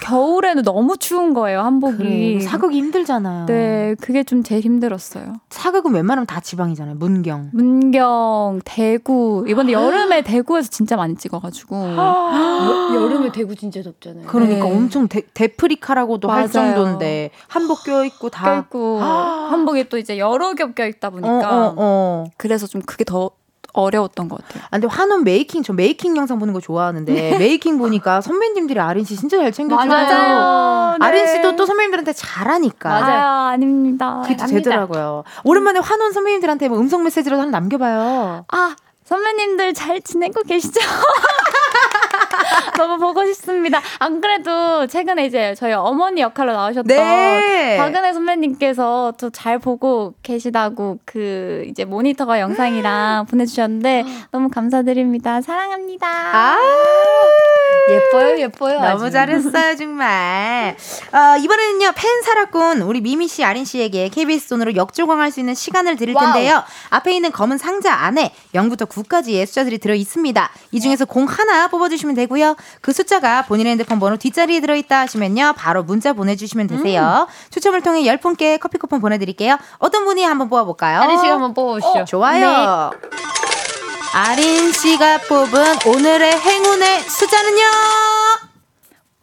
겨울에는 너무 추운 거예요, 한복이. 그래, 사극이 힘들잖아요. 네, 그게 좀 제일 힘들었어요. 사극은 웬만하면 다 지방이잖아요. 문경. 문경, 대구. 이번에 여름에 대구에서 진짜 많이 찍어가지고. *gasps* 여, 여름에 대구 진짜 덥잖아요. 그러니까 네. 엄청 데, 대프리카라고도 할 맞아요. 정도인데 한복 껴입고 다 껴입고 *gasps* 한복이 또 이제 여러 겹 껴입다 어, 보니까 어, 어. 그래서 좀 그게 더 어려웠던 것 같아요. 아, 근데 환혼 making 저 making 영상 보는 거 좋아하는데 making 보니까 선배님들이 아린 씨 진짜 잘 챙겨줘요. 맞아요. 네. 아린 씨도 또 선배님들한테 잘하니까. 맞아요. 아닙니다. 그게 또 되더라고요. 오랜만에 환혼 선배님들한테 뭐 음성 메시지로 하나 남겨봐요. 아, 선배님들 잘 지내고 계시죠? *laughs* *laughs* 너무 보고 싶습니다. 안 그래도 최근에 이제 저희 어머니 역할로 나오셨던 네. 박은혜 선배님께서 저 잘 보고 계시다고 그 이제 모니터가 영상이랑 보내주셨는데 너무 감사드립니다. 사랑합니다. 아, 예뻐요, 예뻐요. 너무 아주. 잘했어요, 정말. 어, 이번에는요, 팬 사랑꾼 우리 미미 씨, 아린 씨에게 KBS 돈으로 역조공할 수 있는 시간을 드릴 와우. 텐데요. 앞에 있는 검은 상자 안에 0부터 9까지의 숫자들이 들어 있습니다. 이 중에서 공 하나 뽑아주시면 되고요. 그 숫자가 본인의 핸드폰 번호 뒷자리에 들어있다 하시면요. 바로 문자 보내주시면 되세요. 추첨을 통해 10분께 커피 쿠폰 보내드릴게요. 어떤 분이 한번 뽑아볼까요? 아린 씨가 한번 뽑아보시죠. 좋아요. 아린 씨가 뽑은 오늘의 행운의 숫자는요?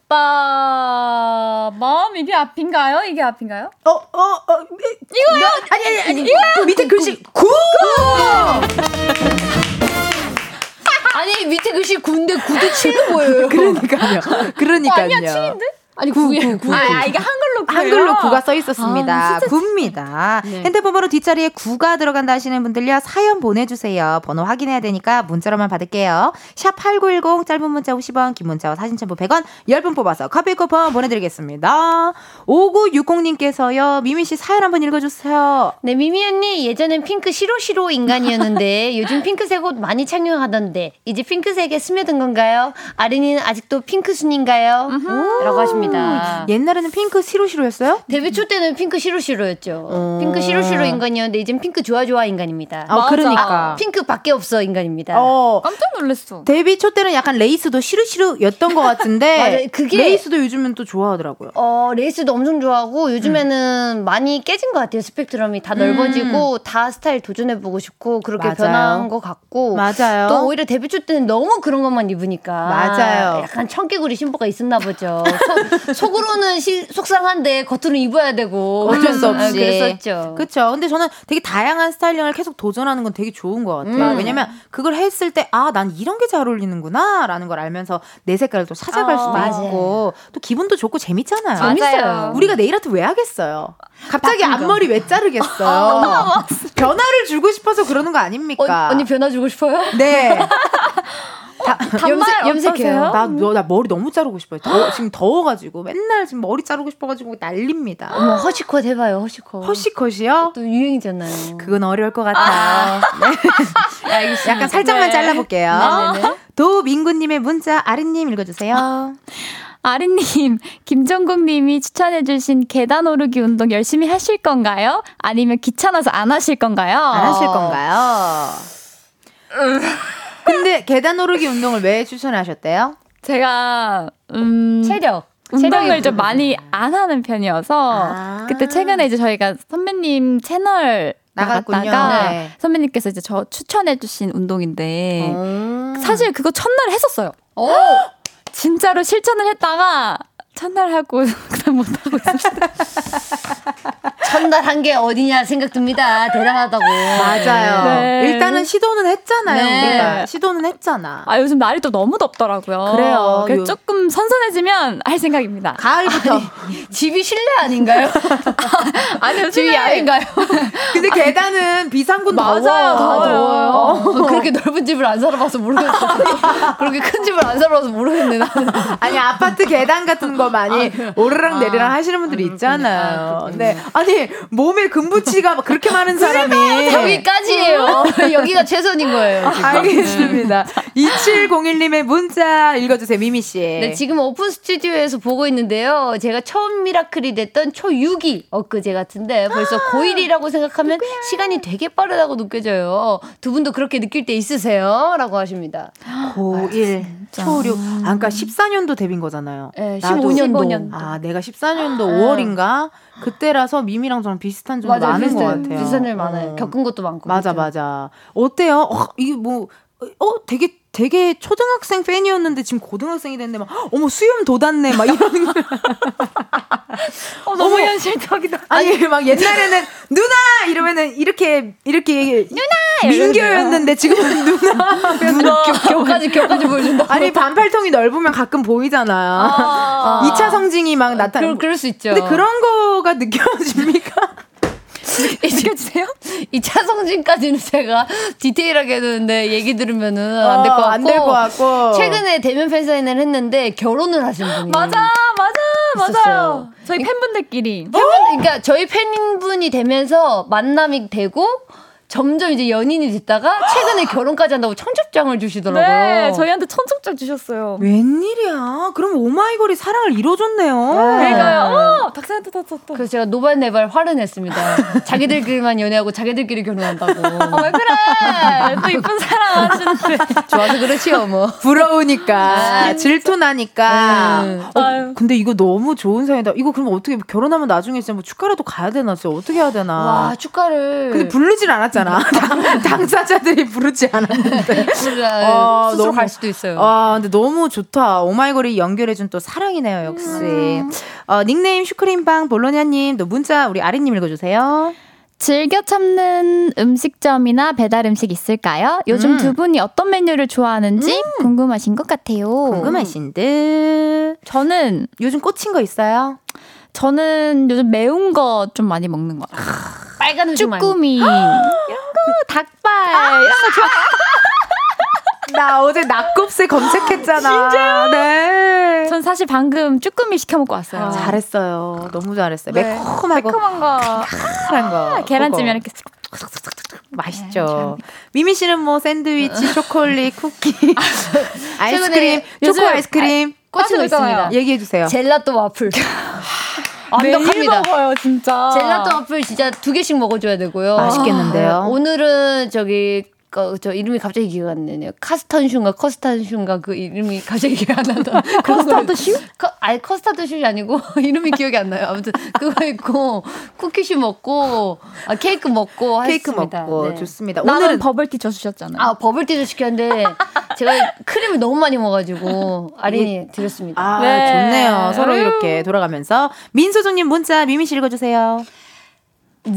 빠, 맘 이게 앞인가요? 이게 앞인가요? 어, 어, 어, 이거요? 아니, 아니, 아니, 이거요? 밑에 글씨 9! 아니, 밑에 글씨 9인데 9도 7로 보여요. 그러니까요. 그러니까요. 아니야, 7인데? 아니, 9에 9. 아, 아, 이게 한글로 구예요? 한글로 9가 써 있었습니다. 아, 9입니다. 네. 핸드폰 번호 뒷자리에 9가 들어간다 하시는 분들요. 사연 보내주세요. 번호 확인해야 되니까 문자로만 받을게요. 샵 8910 짧은 문자 50원 긴 문자와 사진 첨부 100원 10분 뽑아서 커피 쿠폰 보내드리겠습니다. 5960님께서요. 미미 씨 사연 한번 읽어주세요. 네, 미미 언니 예전엔 핑크 시로 시로 인간이었는데 *laughs* 요즘 핑크색 옷 많이 착용하던데 이제 핑크색에 스며든 건가요? 아린이는 아직도 핑크순인가요? 라고 하십니다. 옛날에는 핑크 시로시로였어요? 데뷔 초 때는 핑크 시로시로였죠. 어. 핑크 시로시로 인간이었는데 이젠 핑크 좋아좋아 인간입니다. 아, 맞아. 그러니까. 핑크밖에 없어 인간입니다. 어, 깜짝 놀랐어. 데뷔 초 때는 약간 레이스도 시로시로였던 것 같은데 *laughs* 맞아요. 그게- 레이스도 요즘은 또 좋아하더라고요. 어, 레이스도 엄청 좋아하고 요즘에는 많이 깨진 것 같아요. 스펙트럼이 다 넓어지고 다 스타일 도전해보고 싶고 그렇게 맞아요. 변한 것 같고 맞아요. 또 오히려 데뷔 초 때는 너무 그런 것만 입으니까 맞아요. 약간 청개구리 심보가 있었나 보죠. *laughs* 속, 으로는 속상한데 겉으로는 입어야 되고 어쩔 수 없이. 아, 그랬었죠. 그쵸. 근데 저는 되게 다양한 스타일링을 계속 도전하는 건 되게 좋은 것 같아요. 음. 왜냐면 그걸 했을 때, 아, 난 이런 게 잘 어울리는구나, 라는 걸 알면서 내 색깔을 또 찾아갈 어, 수도 맞아요. 있고, 또 기분도 좋고 재밌잖아요. 재밌어요. 우리가 네일 아트 왜 하겠어요? 갑자기 앞머리 왜 자르겠어요? 아, 변화를 주고 싶어서 그러는 거 아닙니까? 어, 언니 변화 주고 싶어요? 네. *laughs* 단발 염색 해요. 어떠세요? 나, 너, 나 머리 너무 자르고 싶어요. 더, 지금 더워가지고. 맨날 지금 머리 자르고 싶어가지고 난립니다. 어머 허시컷 해봐요 허시컷. 허시컷이요? 또 유행이잖아요. 그건 어려울 것 같아요. 네. *laughs* 알겠습니다. 약간 살짝만 네. 잘라볼게요. 네네네. 도민구님의 문자 아린님 읽어주세요. 아리님, 김정국님이 추천해주신 계단 오르기 운동 열심히 하실 건가요? 아니면 귀찮아서 안 하실 건가요? 안 하실 건가요? *laughs* 근데 계단 오르기 운동을 왜 추천하셨대요? 제가 음, 체력. 운동을 좀 많이 안 하는 편이어서 아. 그때 최근에 이제 저희가 선배님 채널 나갔군요. 나갔다가 네. 선배님께서 이제 저 추천해주신 운동인데 음. 사실 그거 첫날 했었어요. *gasps* 진짜로 실천을 했다가 첫날 하고 *laughs* 그다음 못 하고 있었어요. *laughs* 첫날 한 게 어디냐 생각 듭니다. 대단하다고. 맞아요. 네. 일단은 시도는 했잖아요. 네. 우리가 시도는 했잖아. 아 요즘 날이 또 너무 덥더라고요. 그래요. 그래서 요- 조금 선선해지면 할 생각입니다. 가을부터. *laughs* 집이 실내 아닌가요? 아니요 집이 집에 야외인가요? 근데 계단은 비상군 맞아요, 더워. 더워요. 어, 그렇게 넓은 집을 안 살아봐서 모르겠어. 그렇게 큰 집을 안 살아봐서 모르겠네 나는. 아니 아파트 계단 같은 거 많이 오르락 내리락 하시는 분들이 있잖아요. 네, 아니 몸에 금붙이가 막 그렇게 많은 사람이 여기까지예요. *laughs* 여기가 최선인 거예요. 알겠습니다. 2701님의 문자 읽어주세요, 미미 씨. 네, 지금 오픈 스튜디오에서 보고 있는데요. 제가 처음 미라클이 됐던 초6이 엊그제 같은데 벌써 고1이라고 생각하면 시간이 되게 빠르다고 느껴져요. 두 분도 그렇게 느낄 때 있으세요? 라고 하십니다. 고1, 초6. 아, 그러니까 14년도 데뷔인 거잖아요. 네, 나도 15년도. 15년도. 아, 내가 14년도 5월인가? 그때라서 미미랑 저랑 비슷한 점 많은 것 비슷해요. 같아요. 비슷한 일 많아요. 어. 겪은 것도 많고. 맞아, 그렇죠? 맞아. 어때요? 어, 이게 뭐, 어, 되게, 되게 초등학생 팬이었는데 지금 고등학생이 됐는데 막, 어머, 수염 돋았네. 막 이런. *laughs* 어, 너무 현실적이다. 아니, 막 옛날에는 누나! 이러면은 이렇게, 이렇게. 누나! 민규였는데 지금은 누나. 누나 격까지 격까지 보여준다. 아니, 반팔통이 넓으면 가끔 보이잖아요. 이 2차 성징이 막 나타나. 그, 그럴 수 있죠. 근데 그런 거가 느껴집니까? 느껴주세요? 이 차성진까지는 제가 디테일하게 해두는데 얘기 들으면은 안 될 것 같고. 어, 안될 것 같고. 최근에 대면 팬사인회를 했는데 결혼을 하신 분이. 맞아, 맞아, 있었어요. 맞아요. 저희 팬분들끼리. 팬분, 그러니까 저희 팬분이 되면서 만남이 되고 점점 이제 연인이 됐다가 최근에 *gasps* 결혼까지 한다고 청첩장을 주시더라고요. 네, 저희한테 천국장 주셨어요. 웬일이야? 그럼 오마이걸이 사랑을 이뤄줬네요. 그러니까요. 어, 닭살도 떴었다. 그래서 제가 노발네발 화를 냈습니다. *laughs* 자기들끼리만 연애하고 자기들끼리 결혼한다고. 어, 왜 그래? 또 이쁜 사랑 하시는데. *laughs* 좋아서 그렇지요, 뭐. 부러우니까 질투나니까. 음. 어. 근데 이거 너무 좋은 사연이다. 이거 그럼 어떻게 결혼하면 나중에 진짜 뭐 축가라도 가야 되나? 진짜 어떻게 해야 되나? 와, 축가를. 근데 부르진 않았 잖아. *laughs* 당- 당사자들이 부르지 않았는데. 어, 스스로 너무- 갈 수도 있어요. 아, 근데 너무 좋다. 오마이걸이 연결해준 또 사랑이네요, 역시. 어, 닉네임 슈크림빵 볼로냐님, 또 문자 우리 아리님 읽어주세요. 즐겨 참는 음식점이나 배달 음식 있을까요? 요즘 음. 두 분이 어떤 메뉴를 좋아하는지 궁금하신 것 같아요. 궁금하신 듯. 저는 요즘 꽂힌 거 있어요? 저는 요즘 매운 거 좀 많이 먹는 것 같아요. 빨간. 쭈꾸미 *gasps* 닭발 이런 거 좋아. 나 어제 낙곱새 검색했잖아. 진짜요? 네. 전 사실 방금 쭈꾸미 시켜 먹고 왔어요. 잘했어요. 너무 잘했어요. 네. 매콤하고 매콤한 거, 칼칼한 거. 계란찜 그거. 이렇게 맛있죠. 미미 씨는 뭐 샌드위치, 초콜릿, 쿠키, 아이스크림, 초코 아이스크림 꽂히고 있습니다. 얘기해 주세요. 젤라또 와플. *laughs* 매일 완벽합니다. 먹어요 진짜. 젤라또 와플 진짜 두 개씩 먹어줘야 되고요. 맛있겠는데요? 어, 오늘은 저기 거, 저 이름이 갑자기 기억 안 나네요. 카스턴슈인가 커스탄 슈인가 그 이름이 갑자기 기억 안 나다. 커스타드 슈? 커, 아니 커스타드 슈이 아니고 *laughs* 이름이 기억이 안 나요. 아무튼 그거 있고 쿠키슈 먹고 아, 케이크 먹고 케이크 했습니다. 먹고 네. 좋습니다. 나는 오늘은 버블티 줘 주셨잖아요. 아 버블티도 시켰는데 제가 크림을 너무 많이 먹어가지고 아린이 드렸습니다. 아 네. 좋네요. 서로 이렇게 돌아가면서 민소정님 문자 미미 씨 읽어주세요.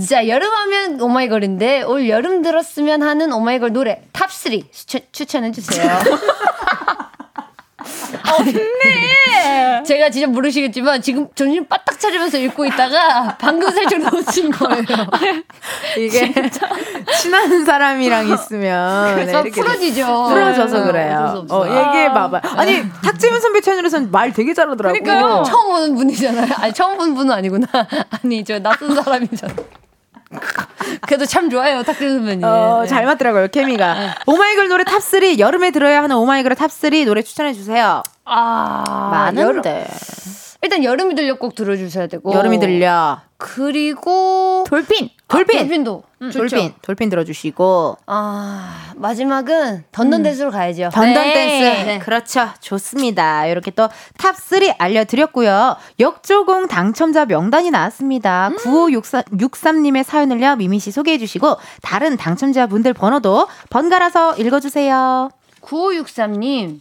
자 여름하면 오마이걸인데 올 여름 들었으면 하는 오마이걸 노래 탑3 추천, 추천해주세요. *laughs* 네. 제가 진짜 모르시겠지만 지금 정신 바짝 차리면서 읽고 있다가 방금 살짝 놓친 거예요. *laughs* 이게 친한 사람이랑 있으면 네, 그래서 이렇게 풀어지죠. 풀어져서 네, 그래요. 어, 얘기해 봐봐. 아니 탁재훈 선배 채널에서는 말 되게 잘하더라고요. 그러니까요. 처음 보는 분이잖아요. 아니 처음 본 분은 아니구나. *laughs* 아니 저 낯선 사람이잖아. 그래도 참 좋아요 탁재훈 선배님. 어, 네. 잘 맞더라고요, 케미가. 오마이걸 노래 탑3, 여름에 들어야 하는 오마이걸의 탑3 노래 추천해주세요. 아 여름, 많은데. 일단 여름이 들려 꼭 들어주셔야 되고 여름이 들려. 그리고 Dolphin. Dolphin! 아, Dolphin도 좋죠. Dolphin, Dolphin 들어주시고. 아 마지막은 Dun Dun Dance로 가야죠. Dun Dun 네. 댄스. 네. 그렇죠. 좋습니다. 이렇게 또 탑 3 알려드렸고요. 역조공 당첨자 명단이 나왔습니다. 9563님의 사연을요, 미미 씨 소개해주시고, 다른 당첨자분들 번호도 번갈아서 읽어주세요. 9563님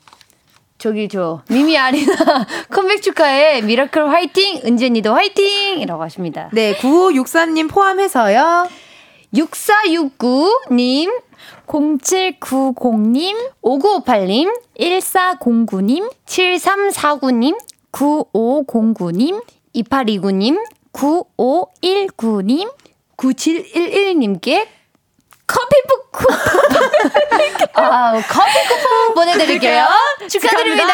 저기 저 미미 아린아 *laughs* 컴백 축하해 미라클 화이팅 은진이도 화이팅 이라고 하십니다. 네, 9563님 포함해서요. 6469님 0790님, 5958님 1409님, 7349님 9509님, 2829님 9519님, 9711님께 커피북 쿠 아, 커피 쿠폰 보내드릴게요. 축하드립니다.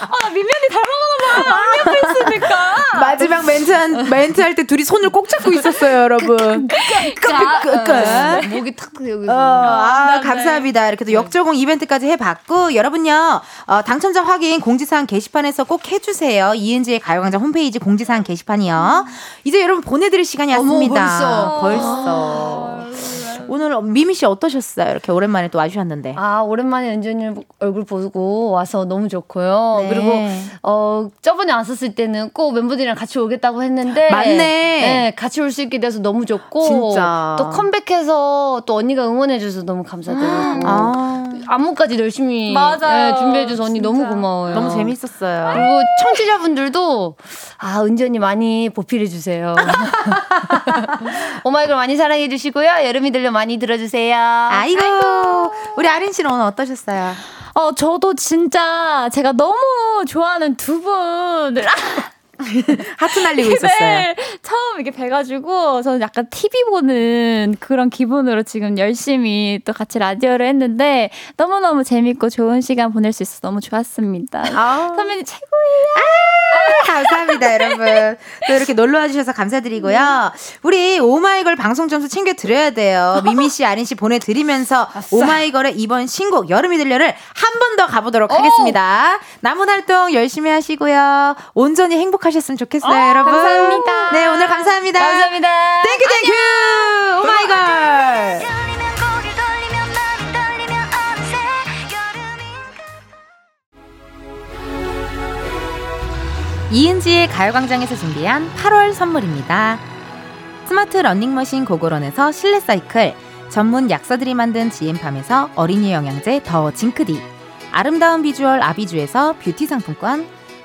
아, 민면이 닮아가나 봐. 얼마 뺐으니까. 마지막 멘트 양산 멘트 할 때 둘이 손을 꼭 잡고 있었어요, 여러분. 자, 끝. 어, 목이 탁 여기서. 어, 아, 감사합니다. 이렇게 또 역조공 이벤트까지 해봤고, 여러분요, 어, 당첨자 확인 공지사항 게시판에서 꼭 해주세요. 이은지의 가요광장 홈페이지 공지사항 게시판이요. 이제 여러분 보내드릴 시간이 왔습니다. 벌써. 벌써. 好 오늘 미미 씨 어떠셨어요? 이렇게 오랜만에 또 와주셨는데. 아, 오랜만에 은전이 얼굴 보고 와서 너무 좋고요. 네. 그리고, 어, 저번에 왔었을 때는 꼭 멤버들이랑 같이 오겠다고 했는데. 맞네. 네, 같이 올 수 있게 돼서 너무 좋고. 진짜. 또 컴백해서 또 언니가 응원해줘서 너무 감사드리고. 아, 안무까지 열심히 맞아요. 네, 준비해줘서 언니 진짜. 너무 고마워요. 너무 재밌었어요. 그리고 청취자분들도 아 은전이 많이 보필해 주세요. *laughs* 오마이걸 많이 사랑해 주시고요. 여름이 들려 많이 들어주세요. 아이고, 우리 아린 씨는 오늘 어떠셨어요? 어, 저도 진짜 제가 너무 좋아하는 두 분을 *laughs* 하트 날리고 있었어요. 네, 처음 이렇게 뵈가지고 저는 약간 TV 보는 그런 기분으로 지금 열심히 또 같이 라디오를 했는데 너무너무 재밌고 좋은 시간 보낼 수 있어서 너무 좋았습니다. 아. 선배님 최고예요. 감사합니다, 여러분. 또 이렇게 놀러 와 주셔서 감사드리고요. 우리 오마이걸 방송 점수 챙겨 드려야 돼요. 미미 씨, 아린 씨 보내드리면서 오마이걸의 이번 신곡 여름이 들려를 한 번 더 가보도록 하겠습니다. 남은 활동 열심히 하시고요. 온전히 행복 하셨으면 좋겠어요, 여러분. 감사합니다. 네, 오늘 감사합니다. 감사합니다. Thank you, thank you! 오 마이걸! 떨리면 어느새 여름인 이은지의 가요광장에서 준비한 8월 선물입니다. 스마트 러닝머신 고고런에서 실내 사이클, 전문 약사들이 만든 지엠팜에서 어린이 영양제 더 징크디, 아름다운 비주얼 아비주에서 뷰티 상품권,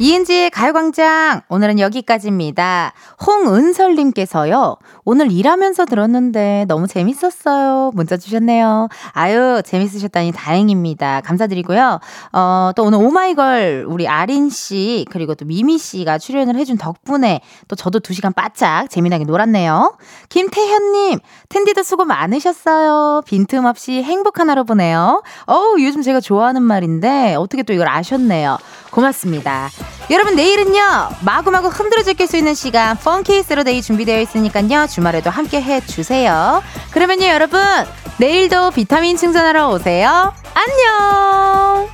이은지의 가요광장 오늘은 여기까지입니다. 홍은설님께서요. 오늘 일하면서 들었는데 너무 재밌었어요. 문자 주셨네요. 아유 재밌으셨다니 다행입니다. 감사드리고요. 어, 또 오늘 오마이걸 우리 아린 씨 그리고 또 미미 씨가 출연을 해준 덕분에 또 저도 두 시간 바짝 재미나게 놀았네요. 김태현님 텐디도 수고 많으셨어요. 빈틈없이 행복한 하루 보내요. 어우 요즘 제가 좋아하는 말인데 어떻게 또 이걸 아셨네요. 고맙습니다. 여러분 내일은요 마구마구 흔들어 제낄 수 있는 시간 세러데이 준비되어 있으니까요 주말에도 함께 해주세요. 그러면요 여러분 내일도 비타민 충전하러 오세요. 안녕